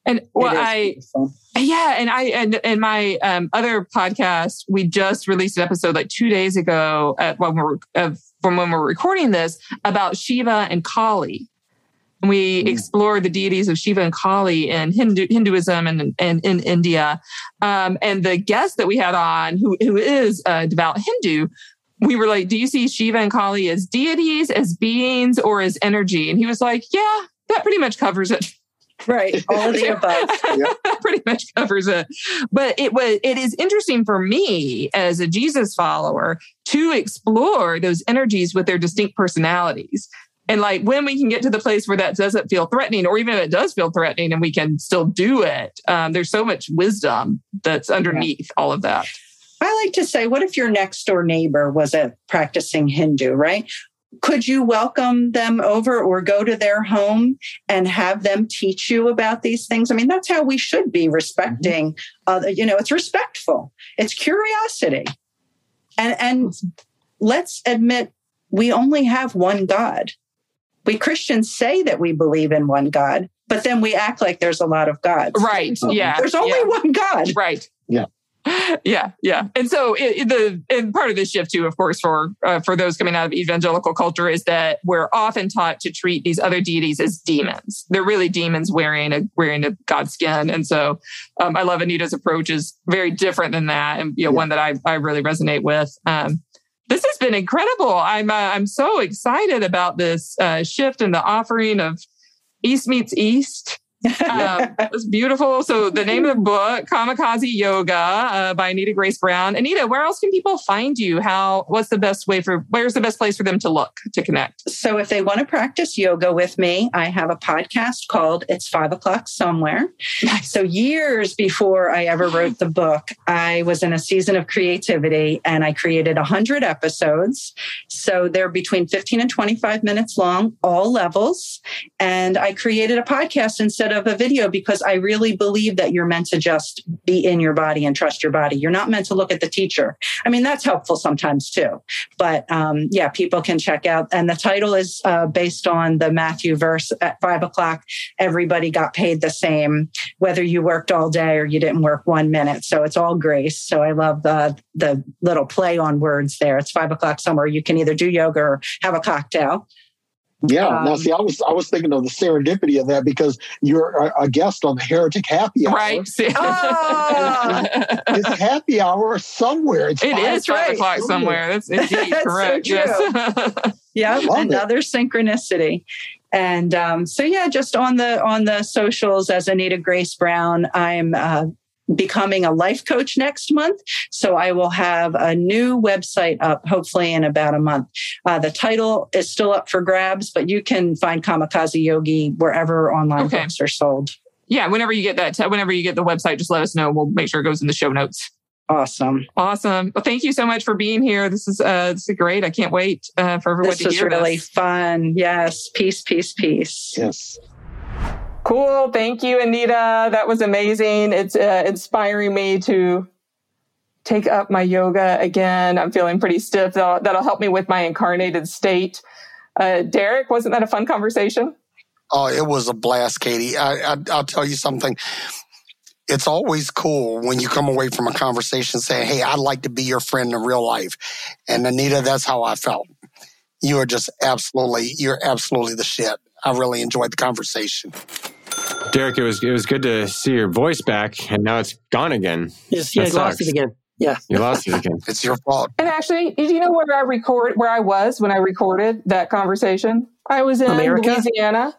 And well, I beautiful. yeah, and I and and my um, other podcast, we just released an episode like two days ago at when we're uh, from when we're recording this about Shiva and Kali. And we mm. explored the deities of Shiva and Kali in Hindu, Hinduism and, and in India. Um, and the guest that we had on, who, who is a devout Hindu, we were like, do you see Shiva and Kali as deities, as beings, or as energy? And he was like, yeah, that pretty much covers it. Right. All of the *laughs* above. that pretty much covers it. But it was it is interesting for me as a Jesus follower to explore those energies with their distinct personalities. And like when we can get to the place where that doesn't feel threatening, or even if it does feel threatening and we can still do it, um, there's so much wisdom that's underneath yeah. all of that. I like to say, what if your next door neighbor was a practicing Hindu, right? Could you welcome them over or go to their home and have them teach you about these things? I mean, that's how we should be respecting. Uh, you know, it's respectful. It's curiosity, and and let's admit we only have one God. We Christians say that we believe in one God, but then we act like there's a lot of gods. Right. Yeah. There's only yeah. one God. Right. Yeah yeah, yeah. And so it, the and part of this shift too, of course, for uh, for those coming out of evangelical culture is that we're often taught to treat these other deities as demons. They're really demons wearing a wearing a god skin. And so um, I love Anita's approach is very different than that, and you know, yeah. one that I I really resonate with. Um, this has been incredible. I'm uh, I'm so excited about this uh, shift in the offering of East meets East *laughs* um, it's beautiful. So the name of the book, Kamikaze Yogi uh, by Anita Grace Brown. Anita, where else can people find you? How? What's the best way for? Where's the best place for them to look to connect? So if they want to practice yoga with me, I have a podcast called "It's Five O'clock Somewhere." So years before I ever wrote the book, I was in a season of creativity, and I created a hundred episodes. So they're between fifteen and twenty-five minutes long, all levels, and I created a podcast instead of a video because I really believe that you're meant to just be in your body and trust your body. You're not meant to look at the teacher. I mean, that's helpful sometimes too. But um, yeah, people can check out. And the title is uh, based on the Matthew verse at five o'clock. Everybody got paid the same, whether you worked all day or you didn't work one minute. So it's all grace. So I love the the little play on words there. It's five o'clock somewhere. You can either do yoga or have a cocktail. Yeah. Um, now, see, I was I was thinking of the serendipity of that because you're a, a guest on the Heretic Happy Hour, right? *laughs* ah! it's happy hour somewhere. It's it five, is five right. o'clock somewhere. That's *laughs* indeed That's correct. So yes. *laughs* yeah, another it. synchronicity. And um, so, yeah, just on the on the socials as Anita Grace Brown, I'm uh, becoming a life coach next month. So I will have a new website up hopefully in about a month. Uh, the title is still up for grabs, but you can find Kamikaze Yogi wherever online okay. books are sold. Yeah, whenever you get that, whenever you get the website, just let us know. We'll make sure it goes in the show notes. Awesome. Awesome. Well, thank you so much for being here. This is uh this is great. I can't wait uh, for everyone this to hear this. This really fun. Yes. Peace, peace, peace. Yes. Cool. Thank you, Anita. That was amazing. It's uh, inspiring me to take up my yoga again. I'm feeling pretty stiff. That'll, that'll help me with my incarnated state. Uh, Derek, wasn't that a fun conversation? Oh, it was a blast, Katie. I, I, I'll tell you something. It's always cool when you come away from a conversation saying, Hey, I'd like to be your friend in real life. And Anita, that's how I felt. You are just absolutely, you're absolutely the shit. I really enjoyed the conversation. Derek, it was it was good to see your voice back, and now it's gone again. Yes, yeah, you lost it again. Yeah, you lost it again. *laughs* it's your fault. And actually, do you know where I record where I was when I recorded that conversation? I was in America? Louisiana.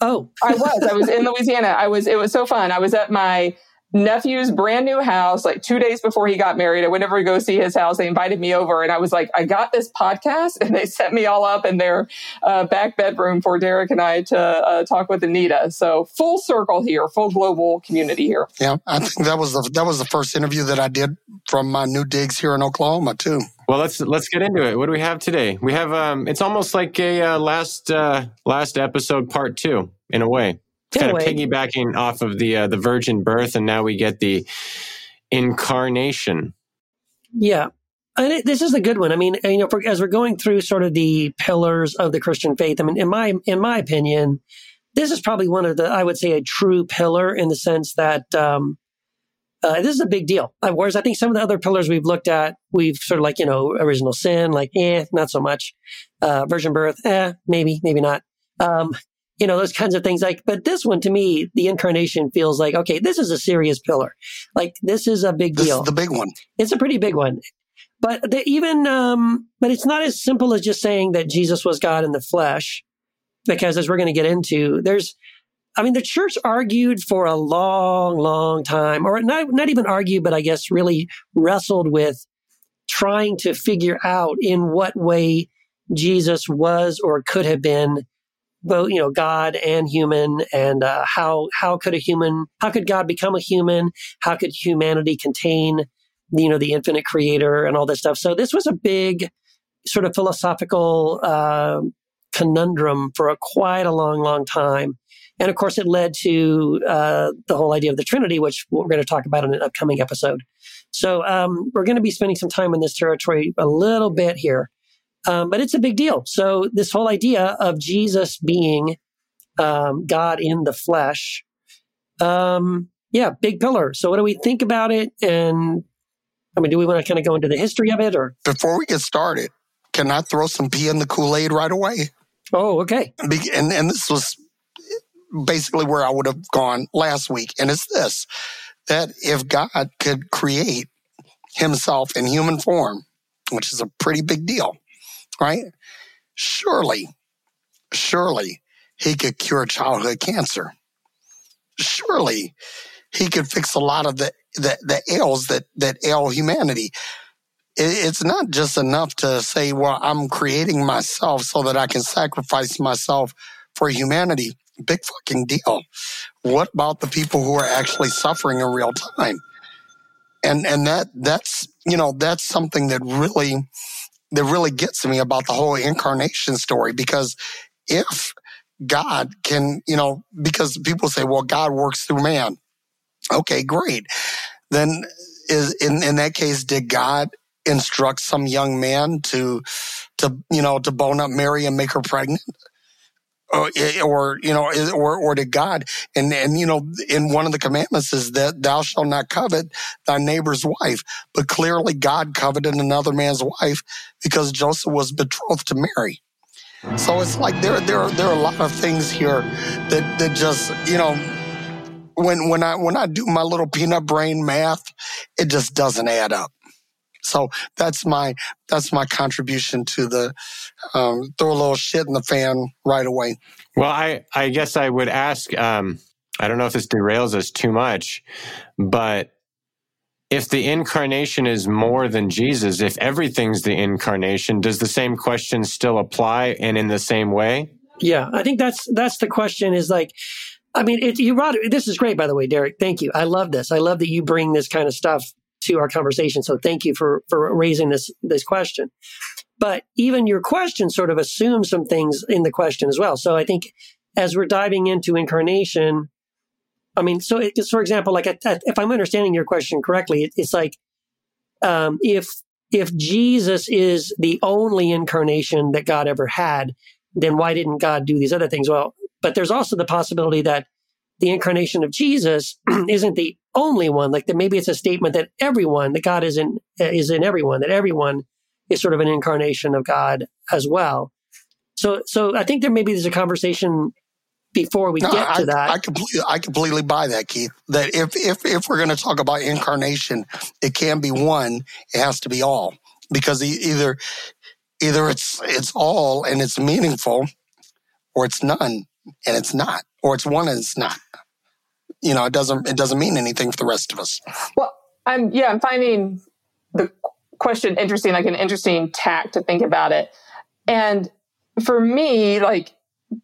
Oh, I was. I was in *laughs* Louisiana. I was. It was so fun. I was at my nephew's brand new house, like two days before he got married. I went over to go see his house. They invited me over and I was like, I got this podcast *laughs* and they set me all up in their uh, back bedroom for Derek and I to uh, talk with Anita. So full circle here, full global community here. Yeah. I think that was the, that was the first interview that I did from my new digs here in Oklahoma too. Well, let's let's get into it. What do we have today? We have um, it's almost like a uh, last uh, last episode part two in a way kind of piggybacking off of the uh, the virgin birth, and now we get the incarnation. Yeah. And it, this is a good one. I mean, you know, for, as we're going through sort of the pillars of the Christian faith, I mean, in my in my opinion, this is probably one of the I would say a true pillar in the sense that um, uh, this is a big deal. Uh, whereas I think some of the other pillars we've looked at, we've sort of like you know original sin, like eh, not so much. Uh, virgin birth, eh, maybe, maybe not. Um, you know those kinds of things. Like, but this one to me, the incarnation feels like okay, this is a serious pillar. Like this is a big This deal. is the big one. It's a pretty big one. But the, even, um, but it's not as simple as just saying that Jesus was God in the flesh, because as we're going to get into, there's, I mean, the church argued for a long, long time, or not, not even argued, but I guess really wrestled with trying to figure out in what way Jesus was or could have been both, you know, God and human, and uh, how how could a human, how could God become a human? How could humanity contain you know, the infinite creator and all this stuff. So this was a big sort of philosophical uh, conundrum for a quite a long, long time. And of course, it led to uh, the whole idea of the Trinity, which we're going to talk about in an upcoming episode. So um, we're going to be spending some time in this territory a little bit here, um, but it's a big deal. So this whole idea of Jesus being um, God in the flesh, um, yeah, big pillar. So what do we think about it? And I mean, do we want to kind of go into the history of it or? Before we get started, can I throw some pee in the Kool Aid right away? Oh, okay. Be- And and this was basically where I would have gone last week, and it's this: that if God could create Himself in human form, which is a pretty big deal, right? Surely, surely He could cure childhood cancer. Surely He could fix a lot of the the, the ails that that ail humanity it- it's not just enough to say, well, I'm creating myself so that I can sacrifice myself for humanity. Big fucking deal. What about the people who are actually suffering in real time? And and that that's you know that's something that really that really gets me about the whole incarnation story because if God can you know because people say well God works through man. Okay great. Then is in in that case did God instruct some young man to to you know to bone up Mary and make her pregnant or, eh, or you know or or to God. And and you know in one of the commandments is that thou shalt not covet thy neighbor's wife. But clearly God coveted another man's wife because Joseph was betrothed to Mary. So it's like there there there are a lot of things here that that just you know when when I when I do my little peanut brain math it just doesn't add up so that's my that's my contribution to the um, throw a little shit in the fan right away. Well, I, I guess I would ask, um, I don't know if this derails us too much, but if the incarnation is more than Jesus, if everything's the incarnation, does the same question still apply and in the same way? Yeah, I think that's that's the question. Is like, I mean, it, you brought this is great, by the way, Derek. Thank you. I love this. I love that you bring this kind of stuff to our conversation. So thank you for for raising this this question. But even your question sort of assumes some things in the question as well. So I think as we're diving into incarnation, I mean, so it, for example, like if I'm understanding your question correctly, it, it's like um, if if Jesus is the only incarnation that God ever had, then why didn't God do these other things? Well, but there's also the possibility that the incarnation of Jesus *clears throat* isn't the only one. Like that, maybe it's a statement that everyone, that God is in uh, is in everyone, that everyone is sort of an incarnation of God as well. So, so I think there maybe there's a conversation before we No, get to that. I completely I completely buy that, Keith. That if if if we're going to talk about incarnation, it can be one. It has to be all because either either it's it's all and it's meaningful, or it's none and it's not, or it's one and it's not. You know, it doesn't it doesn't mean anything for the rest of us. Well, I'm yeah, I'm finding the question interesting, like an interesting tack to think about it. And for me, like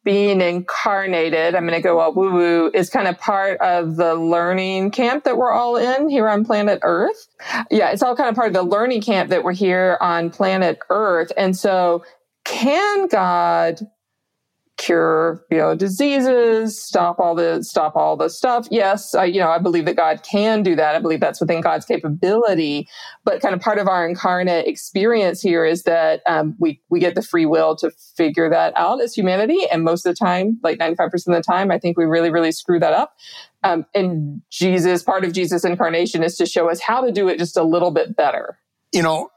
being incarnated, I'm going to go all woo woo, is kind of part of the learning camp that we're all in here on planet Earth. Yeah, it's all kind of part of the learning camp that we're here on planet Earth. And so, can God cure you know diseases stop all the stop all the stuff. Yes I, you know i believe that god can do that. I believe that's within god's capability. But kind of part of our incarnate experience here is that um, we we get the free will to figure that out as humanity. And most of the time like 95% of the time i think we really really screw that up. Um, and jesus part of jesus incarnation is to show us how to do it just a little bit better. You know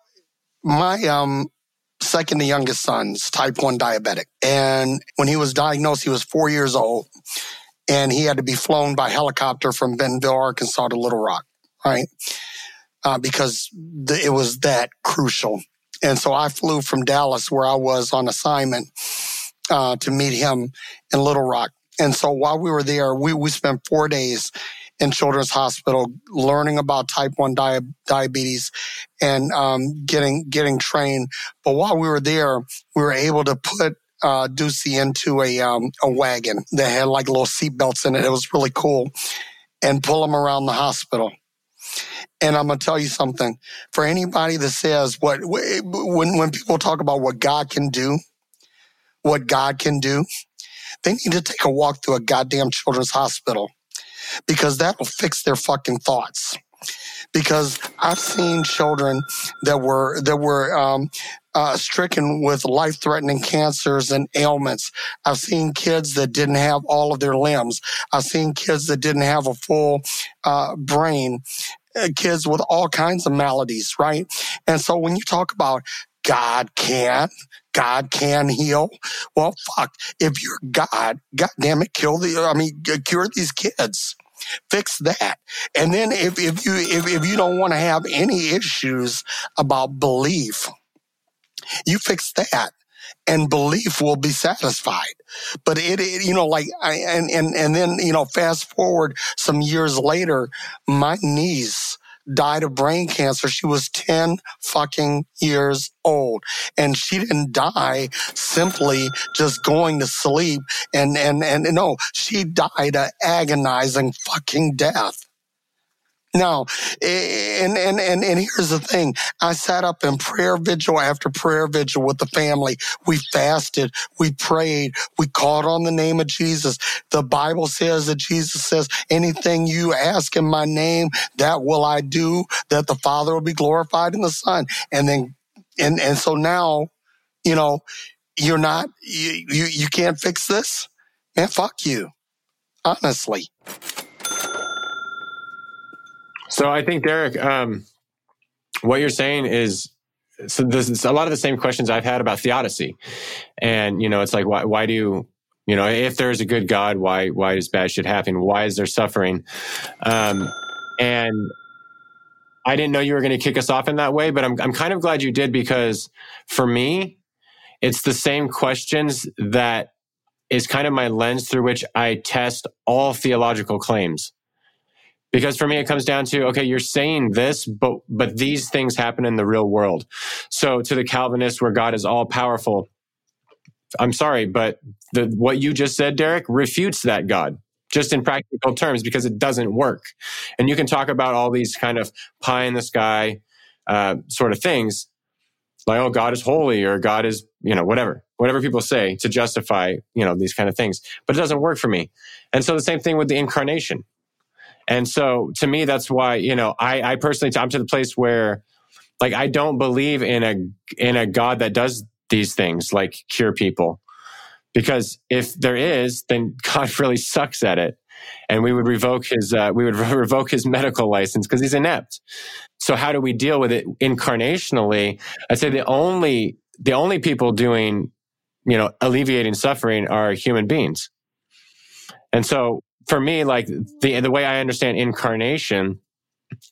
my um second to youngest son's type 1 diabetic. And when he was diagnosed, he was four years old and he had to be flown by helicopter from Bentonville, Arkansas to Little Rock, right? Uh, because the, it was that crucial. And so I flew from Dallas, where I was on assignment, uh, to meet him in Little Rock. And so while we were there, we, we spent four days in Children's Hospital, learning about type 1 di- diabetes and um, getting getting trained. But while we were there, we were able to put uh, Ducey into a um, a wagon that had like little seat belts in it. It was really cool, and pull him around the hospital. And I'm gonna tell you something. For anybody that says what when when people talk about what God can do, what God can do, they need to take a walk through a goddamn children's hospital because that'll fix their fucking thoughts. Because I've seen children that were that were um, uh, stricken with life-threatening cancers and ailments. I've seen kids that didn't have all of their limbs. I've seen kids that didn't have a full uh, brain. Uh, kids with all kinds of maladies, right? And so when you talk about God can, God can heal. Well, fuck. If you're God, God damn it, kill the, I mean, cure these kids. Fix that. And then if, if you if, if you don't want to have any issues about belief, you fix that and belief will be satisfied. But it, it you know, like, I, and, and, and then, you know, fast forward some years later, my niece died of brain cancer. She was 10 fucking years old and she didn't die simply just going to sleep and, and, and no, she died a agonizing fucking death. No, and, and, and, and here's the thing. I sat up in prayer vigil after prayer vigil with the family. We fasted. We prayed. We called on the name of Jesus. The Bible says that Jesus says, anything you ask in my name, that will I do, that the Father will be glorified in the Son. And then, and, and so now, you know, you're not, you, you, you can't fix this. Man, fuck you. Honestly. So I think Derek, um, what you're saying is so this is a lot of the same questions I've had about theodicy, and you know, it's like why why do you you know if there's a good God, why why does bad shit happen? Why is there suffering? Um, and I didn't know you were going to kick us off in that way, but I'm I'm kind of glad you did because for me, it's the same questions that is kind of my lens through which I test all theological claims because for me it comes down to okay you're saying this but but these things happen in the real world. So to the calvinist where god is all powerful i'm sorry but the what you just said derek refutes that god just in practical terms because it doesn't work. And you can talk about all these kind of pie in the sky uh, sort of things like oh god is holy or god is you know whatever whatever people say to justify you know these kind of things but it doesn't work for me. And so the same thing with the incarnation and so to me, that's why, you know, I, I personally, I'm to the place where like, I don't believe in a, in a God that does these things like cure people. Because if there is, then *laughs* God really sucks at it. And we would revoke his, uh, we would *laughs* revoke his medical license because he's inept. So how do we deal with it incarnationally? I'd say the only, the only people doing, you know, alleviating suffering are human beings. And so for me, like the the way I understand incarnation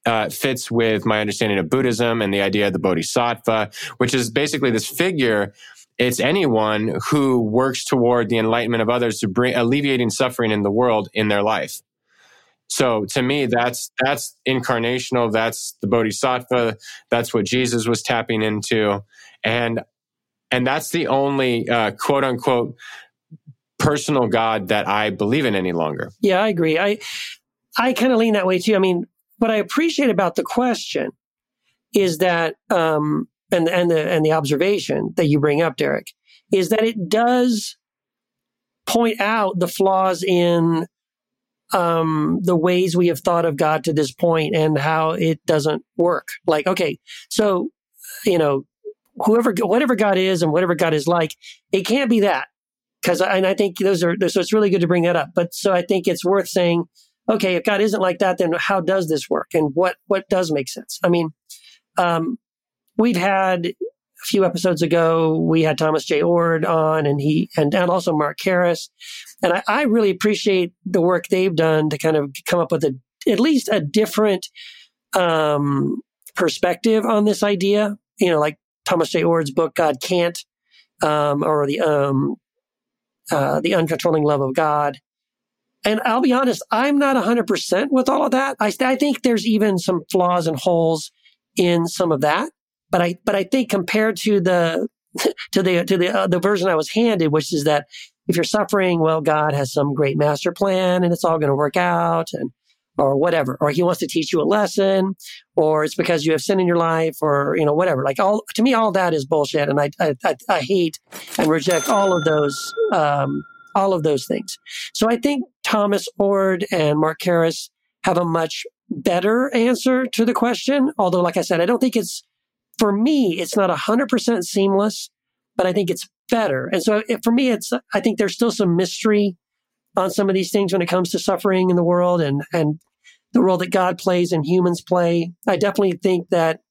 uh, fits with my understanding of Buddhism and the idea of the Bodhisattva, which is basically this figure. It's anyone who works toward the enlightenment of others to bring alleviating suffering in the world in their life. So to me, that's that's incarnational. That's the Bodhisattva. That's what Jesus was tapping into, and and that's the only uh, quote unquote personal God that I believe in any longer. Yeah, I agree. I I kind of lean that way too. I mean, what I appreciate about the question is that um and and the and the observation that you bring up, Derek, is that it does point out the flaws in um, the ways we have thought of God to this point and how it doesn't work. Like, okay, so, you know, whoever, whatever God is and whatever God is like, it can't be that. Cause I, and I think those are, so it's really good to bring that up. But so I think it's worth saying, okay, if God isn't like that, then how does this work? And what, what does make sense? I mean, um, we've had a few episodes ago, we had Thomas J. Oord on and he, and, and also Mark Karris, And I, I really appreciate the work they've done to kind of come up with a, at least a different, um, perspective on this idea. You know, like Thomas J. Oord's book, God Can't, um, or the, um, uh, the uncontrolling love of God. And I'll be honest, I'm not 100% with all of that. I, I think there's even some flaws and holes in some of that. But I, but I think compared to the, *laughs* to the, to the, uh, the version I was handed, which is that if you're suffering, well, God has some great master plan and it's all going to work out and, or whatever, or he wants to teach you a lesson, or it's because you have sin in your life, or, you know, whatever. Like all, to me, all that is bullshit. And I, I, I, hate and reject all of those, um, all of those things. So I think Thomas Oord and Mark Karris have a much better answer to the question. Although, like I said, I don't think it's, for me, it's not 100% seamless, but I think it's better. And so it, for me, it's, I think there's still some mystery on some of these things when it comes to suffering in the world and, and the role that God plays and humans play. I definitely think that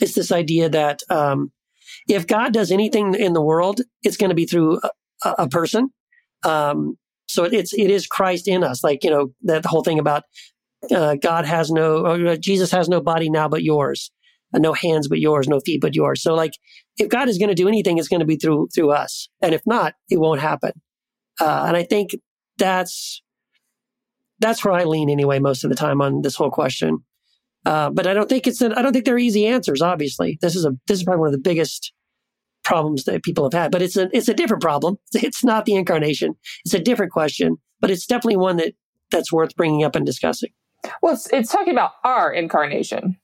it's this idea that, um, if God does anything in the world, it's going to be through a, a person. Um, so it's, it is Christ in us. Like, you know, that whole thing about, uh, God has no, uh, Jesus has no body now but yours, no hands but yours, no feet but yours. So like, if God is going to do anything, it's going to be through, through us. And if not, it won't happen. Uh, and I think that's, that's where I lean anyway, most of the time on this whole question. Uh, but I don't think it's, an, I don't think they're easy answers. Obviously, this is a, this is probably one of the biggest problems that people have had, but it's a, it's a different problem. *laughs* It's not the incarnation. It's a different question, but it's definitely one that, that's worth bringing up and discussing. Well, it's, it's talking about our incarnation.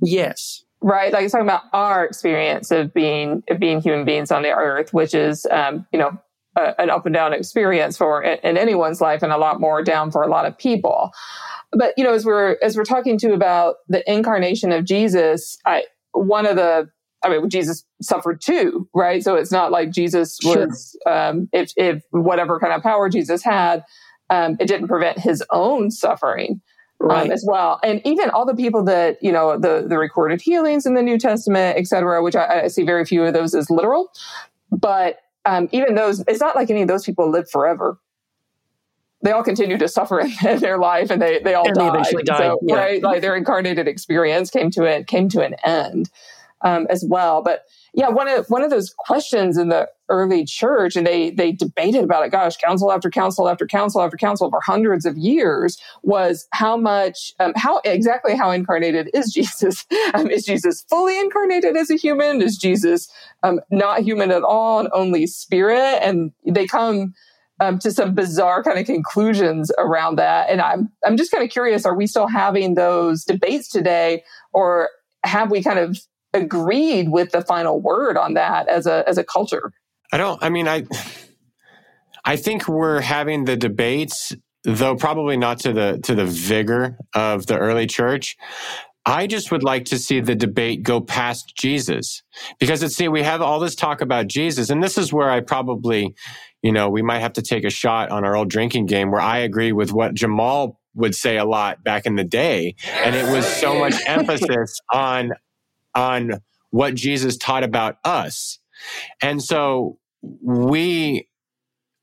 Yes. Right. Like it's talking about our experience of being, of being human beings on the earth, which is, um, you know, a, an up and down experience for in, anyone's life and a lot more down for a lot of people. But, you know, as we're, as we're talking to about the incarnation of Jesus, I, one of the I mean, Jesus suffered too, right? So it's not like Jesus was, sure. um, if, if whatever kind of power Jesus had, um, it didn't prevent his own suffering. Um, right. Um, as well. And even all the people that, you know, the, the recorded healings in the New Testament, et cetera, which I, I see very few of those as literal. But um, even those, it's not like any of those people live forever. They all continue to suffer *laughs* in their life and they, they all and die. They eventually die. So, yeah. Right. Like their incarnated experience came to it, came to an end um, as well. But yeah, one of one of those questions in the early church, and they they debated about it. Gosh, council after council after council after council for hundreds of years was how much, um, how exactly how incarnated is *laughs* Jesus? Um, is Jesus fully incarnated as a human? Is Jesus um, not human at all and only spirit? And they come. Um, to some bizarre kind of conclusions around that. And I'm I'm just kind of curious: Are we still having those debates today, or have we kind of agreed with the final word on that as a as a culture. I don't. I mean, I I think we're having the debates, though probably not to the to the vigor of the early church. I just would like to see the debate go past Jesus because it's see we have all this talk about Jesus and this is where I probably you know we might have to take a shot on our old drinking game where I agree with what Jamal would say a lot back in the day and it was so much *laughs* emphasis on on what Jesus taught about us. And so we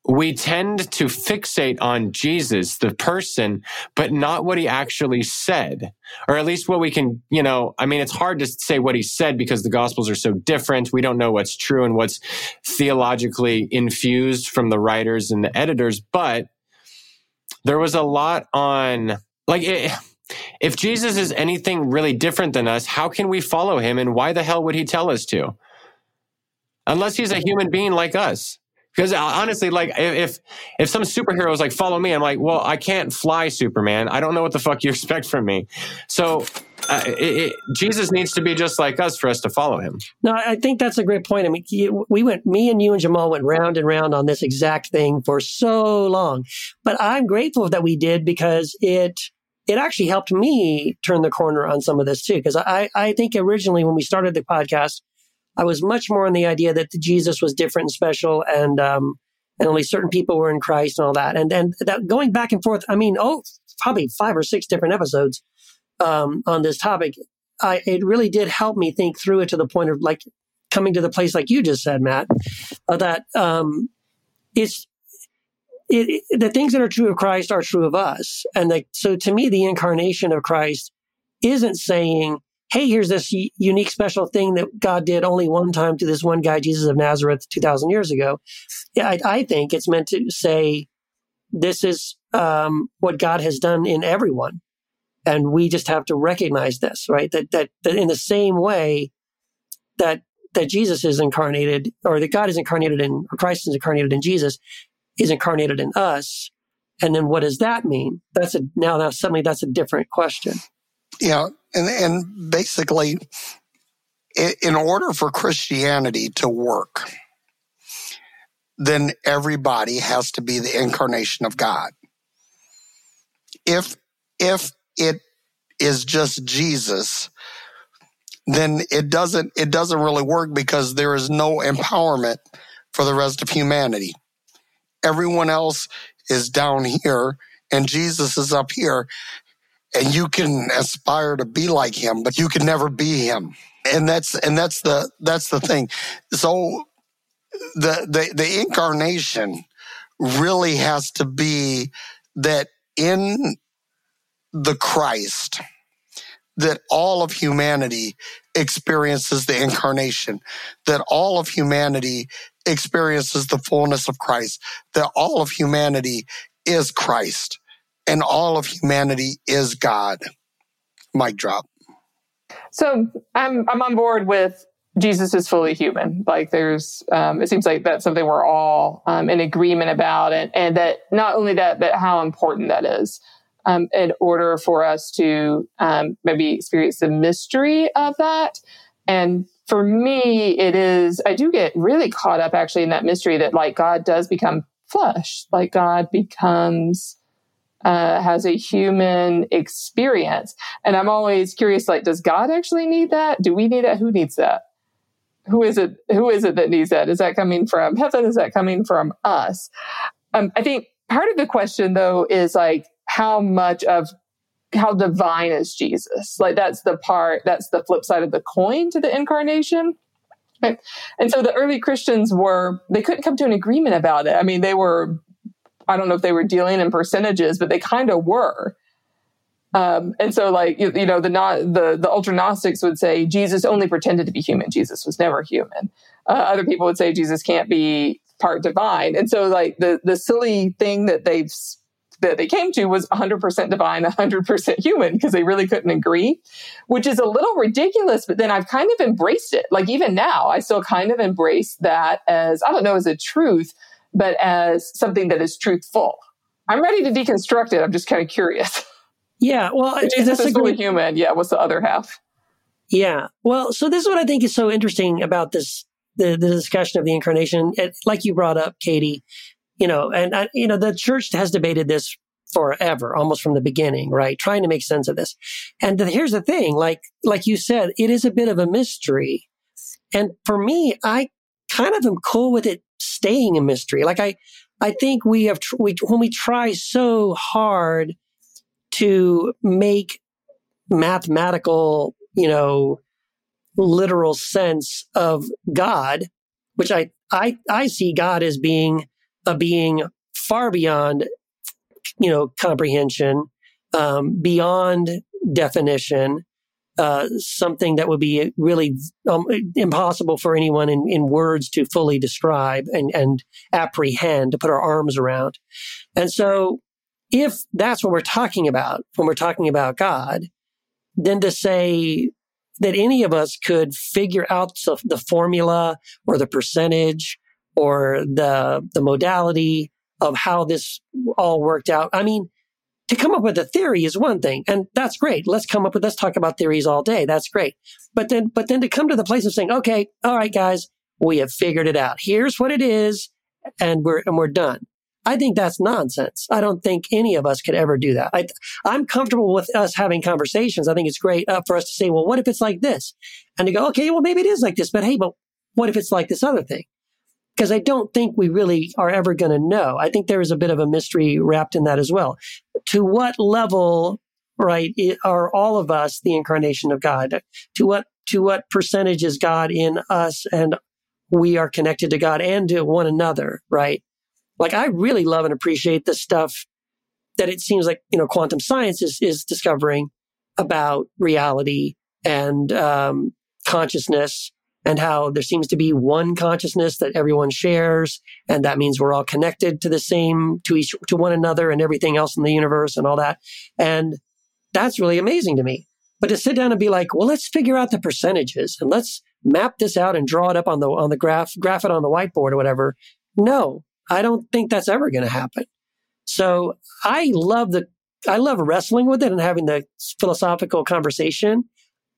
we tend to fixate on Jesus, the person, but not what he actually said. Or at least what we can, you know, I mean, it's hard to say what he said because the gospels are so different. We don't know what's true and what's theologically infused from the writers and the editors, but there was a lot on, like, it, if Jesus is anything really different than us, how can we follow him and why the hell would he tell us to? Unless he's a human being like us. Because uh, honestly, like if if some superhero is like follow me, I'm like, well, I can't fly, Superman. I don't know what the fuck you *laughs* expect from me. So uh, it, it, Jesus needs to be just like us for us to follow him. No, I think that's a great point. I mean, we went, me and you and Jamal went round and round on this exact thing for so long, but I'm grateful that we did because it it actually helped me turn the corner on some of this too. Because I I think originally when we started the podcast I was much more on the idea that Jesus was different and special and, um, and only certain people were in Christ and all that. And then that going back and forth, I mean, oh, probably five or six different episodes, um, on this topic. I, it really did help me think through it to the point of like coming to the place like you just said, Matt, uh, that, um, it's, it, the things that are true of Christ are true of us. And like, so to me, the incarnation of Christ isn't saying, hey, here's this unique special thing that God did only one time to this one guy, Jesus of Nazareth, 2,000 years ago. I, I think it's meant to say this is um, what God has done in everyone. And we just have to recognize this, right? That, that, that in the same way that, that Jesus is incarnated or that God is incarnated in, or Christ is incarnated in Jesus is incarnated in us. And then what does that mean? That's a, now, now suddenly that's a different question. Yeah. And, and basically, in order for Christianity to work, then everybody has to be the incarnation of God. If, if it is just Jesus, then it doesn't, it doesn't really work because there is no empowerment for the rest of humanity. Everyone else is down here and Jesus is up here and you can aspire to be like him, but you can never be him. And that's and that's the that's the thing. So the the the incarnation really has to be that in the Christ that all of humanity experiences the incarnation, that all of humanity experiences the fullness of Christ, that all of humanity is Christ and all of humanity is God. Mic drop. So I'm I'm on board with Jesus is fully human. Like there's, um, it seems like that's something we're all um, in agreement about, and and that not only that, but how important that is. Um, in order for us to um, maybe experience the mystery of that. And for me, it is, I do get really caught up actually in that mystery that like God does become flesh, like God becomes uh, has a human experience. And I'm always curious, like, does God actually need that? Do we need that? Who needs that? Who is it? Who is it that needs that? Is that coming from heaven? Is that coming from us? Um, I think part of the question, though, is like how much of how divine is Jesus? Like that's the part, that's the flip side of the coin to the incarnation. And so the early Christians were, they couldn't come to an agreement about it. I mean, they were I don't know if they were dealing in percentages, but they kind of were. Um, and so, like you, you, know, the not the the ultra gnostics would say Jesus only pretended to be human. Jesus was never human. Uh, other people would say Jesus can't be part divine. And so, like the the silly thing that they've that they came to was 100% divine, 100% human because they really couldn't agree, which is a little ridiculous. But then I've kind of embraced it. Like even now, I still kind of embrace that as I don't know as a truth, but as something that is truthful. I'm ready to deconstruct it. I'm just kind of curious. Yeah, well, *laughs* Jesus is fully human. Yeah, what's the other half? Yeah, well, so this is what I think is so interesting about this the, the discussion of the incarnation. It, like you brought up, Katie, you know, and I, you know, the church has debated this forever, almost from the beginning, right? Trying to make sense of this. And here's the thing, like like you said, it is a bit of a mystery. And for me, I kind of am cool with it staying a mystery. Like I, I think we have, tr- we, when we try so hard to make mathematical, you know, literal sense of God, which I, I, I see God as being a being far beyond, you know, comprehension, um, beyond definition, uh, something that would be really um, impossible for anyone in, in words to fully describe and, and apprehend, to put our arms around. And so, if that's what we're talking about when we're talking about God, then to say that any of us could figure out the formula or the percentage or the the modality of how this all worked out. I mean, to come up with a theory is one thing, and that's great. Let's come up with let's talk about theories all day. That's great. But then but then to come to the place of saying, okay, all right, guys, we have figured it out. Here's what it is, and we're and we're done. I think that's nonsense. I don't think any of us could ever do that. I, am comfortable with us having conversations. I think it's great uh, for us to say, well, what if it's like this? And to go, okay, well, maybe it is like this, but hey, but what if it's like this other thing? Because I don't think we really are ever going to know. I think there is a bit of a mystery wrapped in that as well. To what level, right, are all of us the incarnation of God? To what to what percentage is God in us and we are connected to God and to one another, right? Like I really love and appreciate the stuff that it seems like, you know, quantum science is, is discovering about reality and um, consciousness and how there seems to be one consciousness that everyone shares. And that means we're all connected to the same, to each, to one another and everything else in the universe and all that. And that's really amazing to me. But to sit down and be like, well, let's figure out the percentages and let's map this out and draw it up on the, on the graph, graph it on the whiteboard or whatever. No, I don't think that's ever going to happen. So I love the, I love wrestling with it and having the philosophical conversation.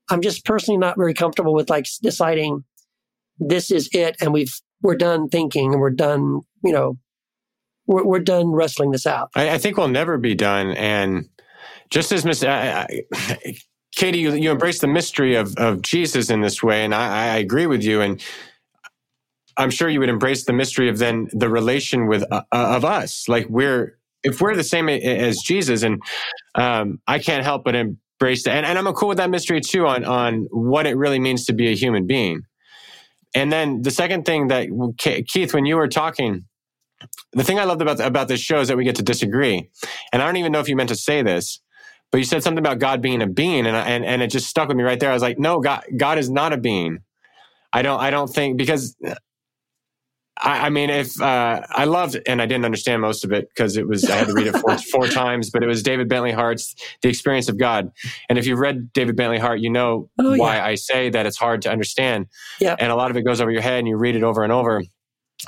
I'm just personally not very comfortable with like deciding this is it and we've, we're done thinking and we're done, you know, we're, we're done wrestling this out. I, I think we'll never be done. And just as Miss, *laughs* Katie, you, you embrace the mystery of, of Jesus in this way. And I, I agree with you. And I'm sure you would embrace the mystery of then the relation with uh, uh, of us. Like we're if we're the same as Jesus, and um, I can't help but embrace that. And, and I'm cool with that mystery too on on what it really means to be a human being. And then the second thing that Keith, when you were talking, the thing I loved about about this show is that we get to disagree. And I don't even know if you meant to say this, but you said something about God being a being, and and and it just stuck with me right there. I was like, no, God, God is not a being. I don't I don't think because I, I mean, if uh, I loved, and I didn't understand most of it because it was I had to read it four, *laughs* four times, but it was David Bentley Hart's "The Experience of God." And if you've read David Bentley Hart, you know oh, why yeah. I say that it's hard to understand. Yeah. And a lot of it goes over your head, and you read it over and over.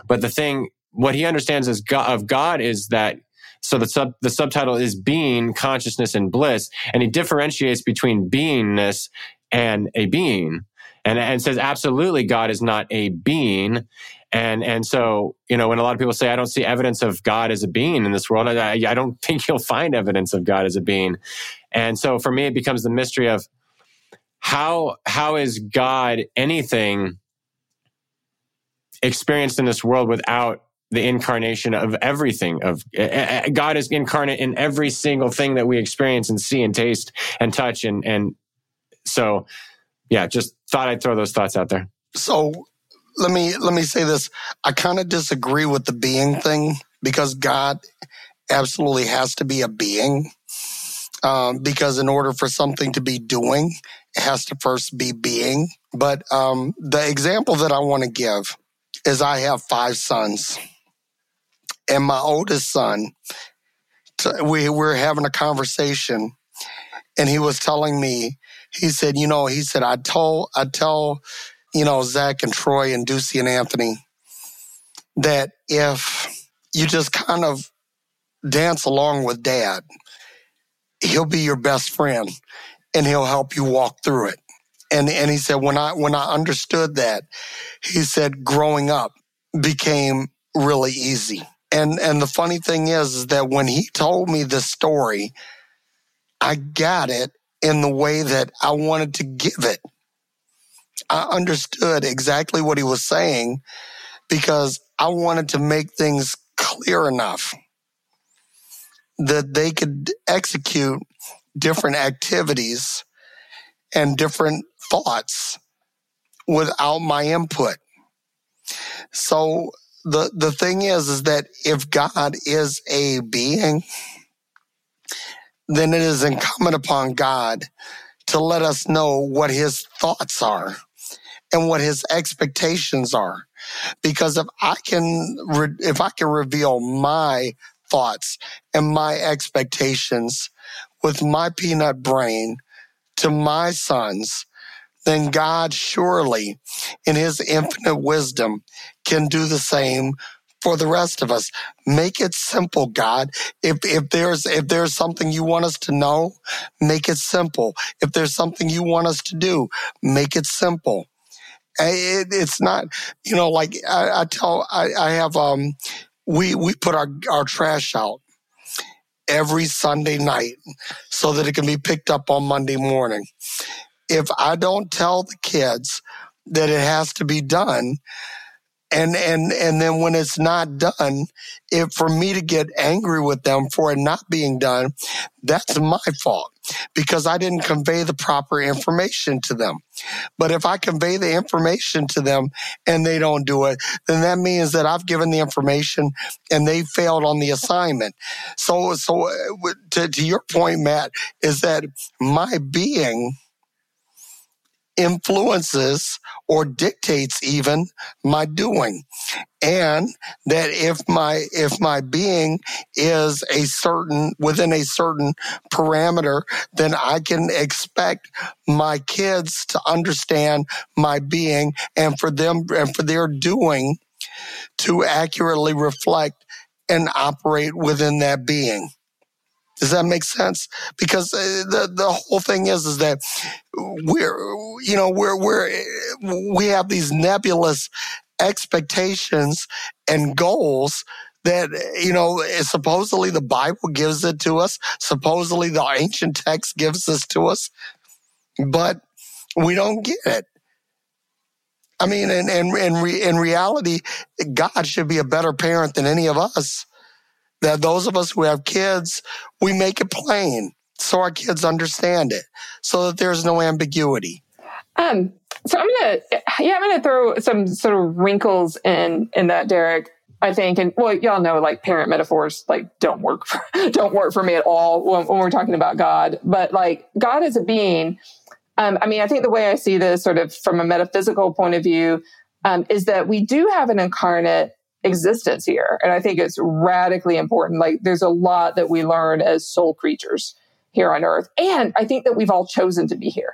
But the thing, what he understands as God, of God is that so the sub the subtitle is being, consciousness, and bliss, and he differentiates between beingness and a being, and and says absolutely God is not a being, and and so you know when a lot of people say I don't see evidence of God as a being in this world, I, I don't *laughs* think you'll find evidence of God as a being. And so for me, it becomes the mystery of how how is God anything experienced in this world without the incarnation of everything of uh, God is incarnate in every single thing that we experience and see and taste and touch and and so yeah just thought I'd throw those thoughts out there so let me let me say this. I kind of disagree with the being thing because God absolutely has to be a being. Um, because in order for something to be doing, it has to first be being. But um, the example that I want to give is I have five sons, and my oldest son, we were having a conversation, and he was telling me, he said, you know, he said, I told, I tell you know, Zach and Troy and Ducey and Anthony, that if you just kind of dance along with dad, he'll be your best friend and he'll help you walk through it. And, and he said, when I, when I understood that, he said, growing up became really easy. And, and the funny thing is, is that when he told me this story, I got it in the way that I wanted to give it. I understood exactly what he was saying because I wanted to make things clear enough that they could execute different activities and different thoughts without my input. So the the thing is is that if God is a being, then it is incumbent upon God to let us know what his thoughts are and what his expectations are. Because if I can, re- if I can reveal my thoughts and my expectations with my peanut brain to my sons, then God surely in his infinite wisdom can do the same for the rest of us. Make it simple, God. If if there's if there's something you want us to know, make it simple. If there's something you want us to do, make it simple. It, it's not, you know, like I, I tell, I, I have, um, we we put our our trash out every Sunday night so that it can be picked up on Monday morning. If I don't tell the kids that it has to be done, and and and then when it's not done if for me to get angry with them for it not being done that's my fault because i didn't convey the proper information to them. But if i convey the information to them and they don't do it then that means that i've given the information and they failed on the assignment. So so uh, to, to your point matt is that my being influences or dictates even my doing and that if my if my being is a certain within a certain parameter then i can expect my kids to understand my being and for them and for their doing to accurately reflect and operate within that being does that make sense? Because uh, the the whole thing is is that we're you know we're we're we have these nebulous expectations and goals that you know eh, supposedly the bible gives it to us. Supposedly the ancient text gives this to us. But we don't get it. I mean and and in, re, in reality god should be a better parent than any of us. That those of us who have kids, we make it plain so our kids understand it, so that there's no ambiguity. Um, so I'm gonna, yeah, I'm gonna throw some sort of wrinkles in in that, Derek. I think, and well, y'all know, like parent metaphors, like don't work, for, *laughs* don't work for me at all when, when we're talking about God. But like God as a being, um, I mean, I think the way I see this, sort of from a metaphysical point of view, um, is that we do have an incarnate existence here. And I think it's radically important. Like there's a lot that we learn as soul creatures here on earth. And I think that we've all chosen to be here.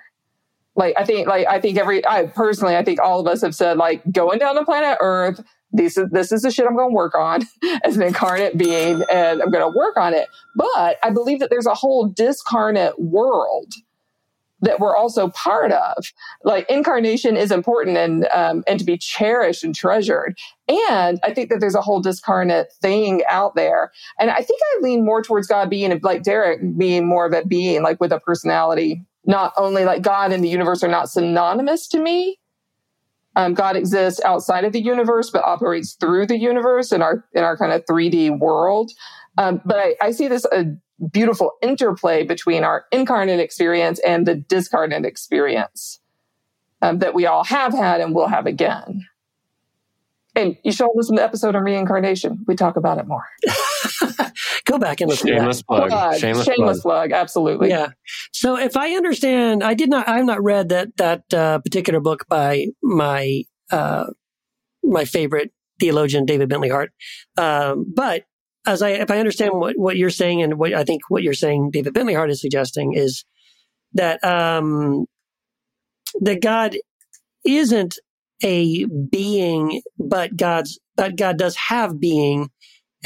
Like I think like I think every I personally I think all of us have said like going down to planet Earth, this is this is the shit I'm going to work on *laughs* as an incarnate being and I'm going to work on it. But I believe that there's a whole discarnate world that we're also part of. Like incarnation is important and um, and to be cherished and treasured. And I think that there's a whole discarnate thing out there. And I think I lean more towards God being like Derek being more of a being, like with a personality. Not only like God and the universe are not synonymous to me. Um, God exists outside of the universe, but operates through the universe in our in our kind of 3D world. Um, but I, I see this uh, beautiful interplay between our incarnate experience and the discarnate experience um, that we all have had and will have again. And you should listen to the episode on reincarnation. We talk about it more. *laughs* Go back and listen. Shameless plug. plug. Shameless, Shameless plug. plug. Absolutely. Yeah. So if I understand, I did not. I have not read that that uh, particular book by my uh, my favorite theologian David Bentley Hart. Um, but as I, if I understand what, what you're saying and what I think what you're saying, David Bentley Hart is suggesting is that, um, that God isn't a being, but God's, but God does have being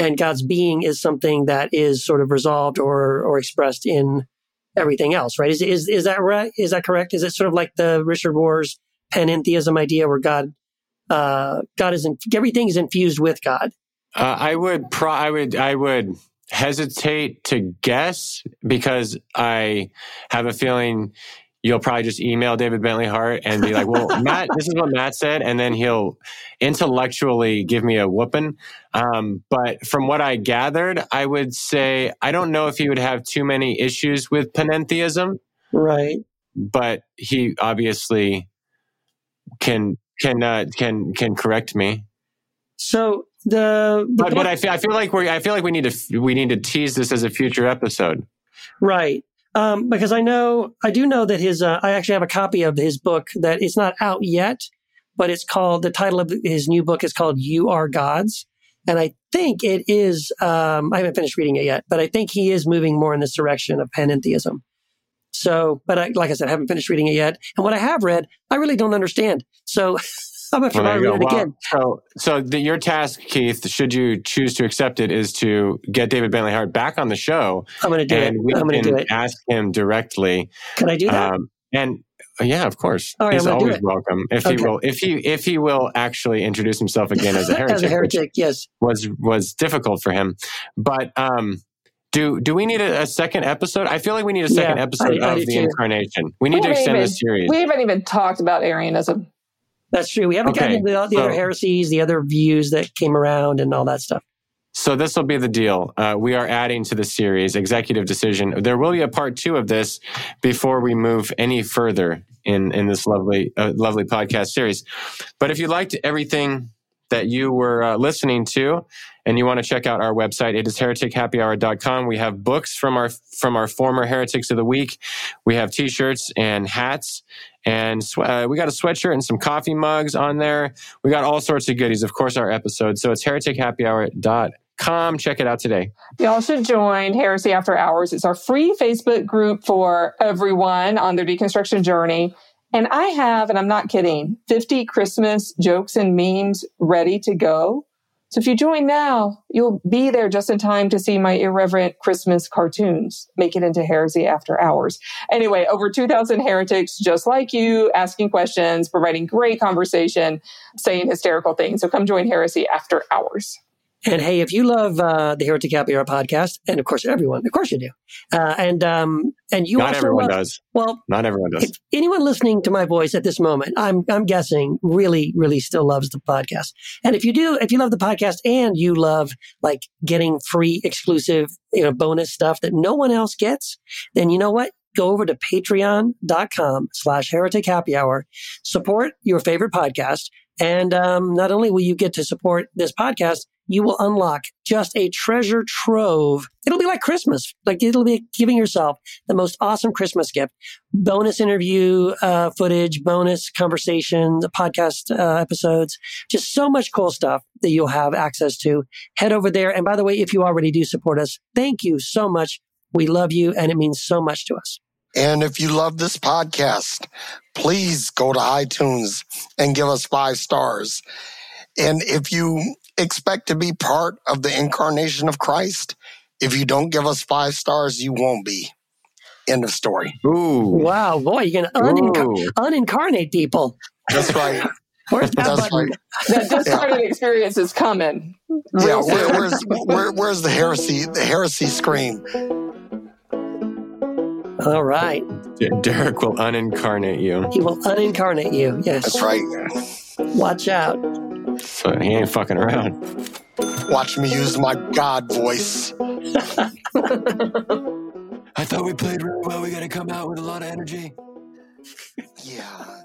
and God's being is something that is sort of resolved or, or expressed in everything else, right? Is, is, is that right? Is that correct? Is it sort of like the Richard Rohr's panentheism idea where God, uh, God is, in, everything is infused with God? Uh, I would pro- I would I would hesitate to guess because I have a feeling you'll probably just email David Bentley Hart and be like, "Well, *laughs* Matt, this is what Matt said," and then he'll intellectually give me a whooping. Um, but from what I gathered, I would say I don't know if he would have too many issues with panentheism, right? But he obviously can can uh, can can correct me. So the, the but, but I feel I feel like we I feel like we need to we need to tease this as a future episode. Right. Um, because I know I do know that his uh, I actually have a copy of his book that it's not out yet, but it's called the title of his new book is called You Are Gods, and I think it is. Um, I haven't finished reading it yet, but I think he is moving more in this direction of panentheism. So, but I, like I said, I haven't finished reading it yet, and what I have read, I really don't understand. So. *laughs* I'm after Well, there go. it Well, again. so, so the, your task, Keith, should you choose to accept it, is to get David Bentley Hart back on the show, I'm going to do and it. we I'm going to do it. ask him directly. Can I do that? Um, and uh, yeah, of course, All right, he's I'm gonna do always it. welcome if Okay. he will. If he if he will actually introduce himself again as a heretic, *laughs* As a which heretic, yes. was was difficult for him. But um, do do we need a, a second episode? I feel like we need a second Yeah, episode I- I of the too. incarnation. We need to extend even- the series. We haven't even talked about Arianism. That's true. We haven't Okay, gotten into the, the other heresies, the other views that came around, and all that stuff. So this will be the deal. Uh, we are adding to the series executive decision. There will be a part two of this before we move any further in in this lovely uh, lovely podcast series. But if you liked everything that you were uh, listening to and you want to check out our website. It is heretichappyhour.com we have books from our from our former heretics of the week. We have t-shirts and hats and uh, we got a sweatshirt and some coffee mugs on there. We got all sorts of goodies of course our episodes. So it's heretichappyhour.com check it out today. Y'all should join Heresy After Hours. It's our free Facebook group for everyone on their deconstruction journey. And I have, and I'm not kidding, 50 Christmas jokes and memes ready to go. So if you join now, you'll be there just in time to see my irreverent Christmas cartoons make it into Heresy After Hours. Anyway, over 2,000 heretics just like you, asking questions, providing great conversation, saying hysterical things. So come join Heresy After Hours. And hey, if you love uh, the Heretic Happy Hour podcast, and of course everyone, of course you do, uh, and um, and you not also everyone love, does well, not everyone does if anyone listening to my voice at this moment, I'm I'm guessing really really still loves the podcast. And if you do, if you love the podcast and you love like getting free exclusive you know bonus stuff that no one else gets, then you know what? Go over to patreon.com slash heretic happy hour, support your favorite podcast. And um, not only will you get to support this podcast, you will unlock just a treasure trove. It'll be like Christmas. Like it'll be giving yourself the most awesome Christmas gift. Bonus interview uh, footage, bonus conversation, podcast uh, episodes, just so much cool stuff that you'll have access to. Head over there. And by the way, if you already do support us, thank you so much. We love you and it means so much to us. And if you love this podcast, please go to iTunes and give us five stars. And if you expect to be part of the incarnation of Christ, if you don't give us five stars, you won't be. End of story. Ooh. Wow, boy, you're going to unincar- unincarnate people. That's right. Where's that That's button? right. That discarded experience is coming. Yeah, where, where's where, where's the heresy? The heresy scream. All right. Derek will unincarnate you. He will unincarnate you. Yes. That's right. Watch out. So he ain't fucking around. Watch me use my God voice. *laughs* I thought we played really well. We got to come out with a lot of energy. Yeah.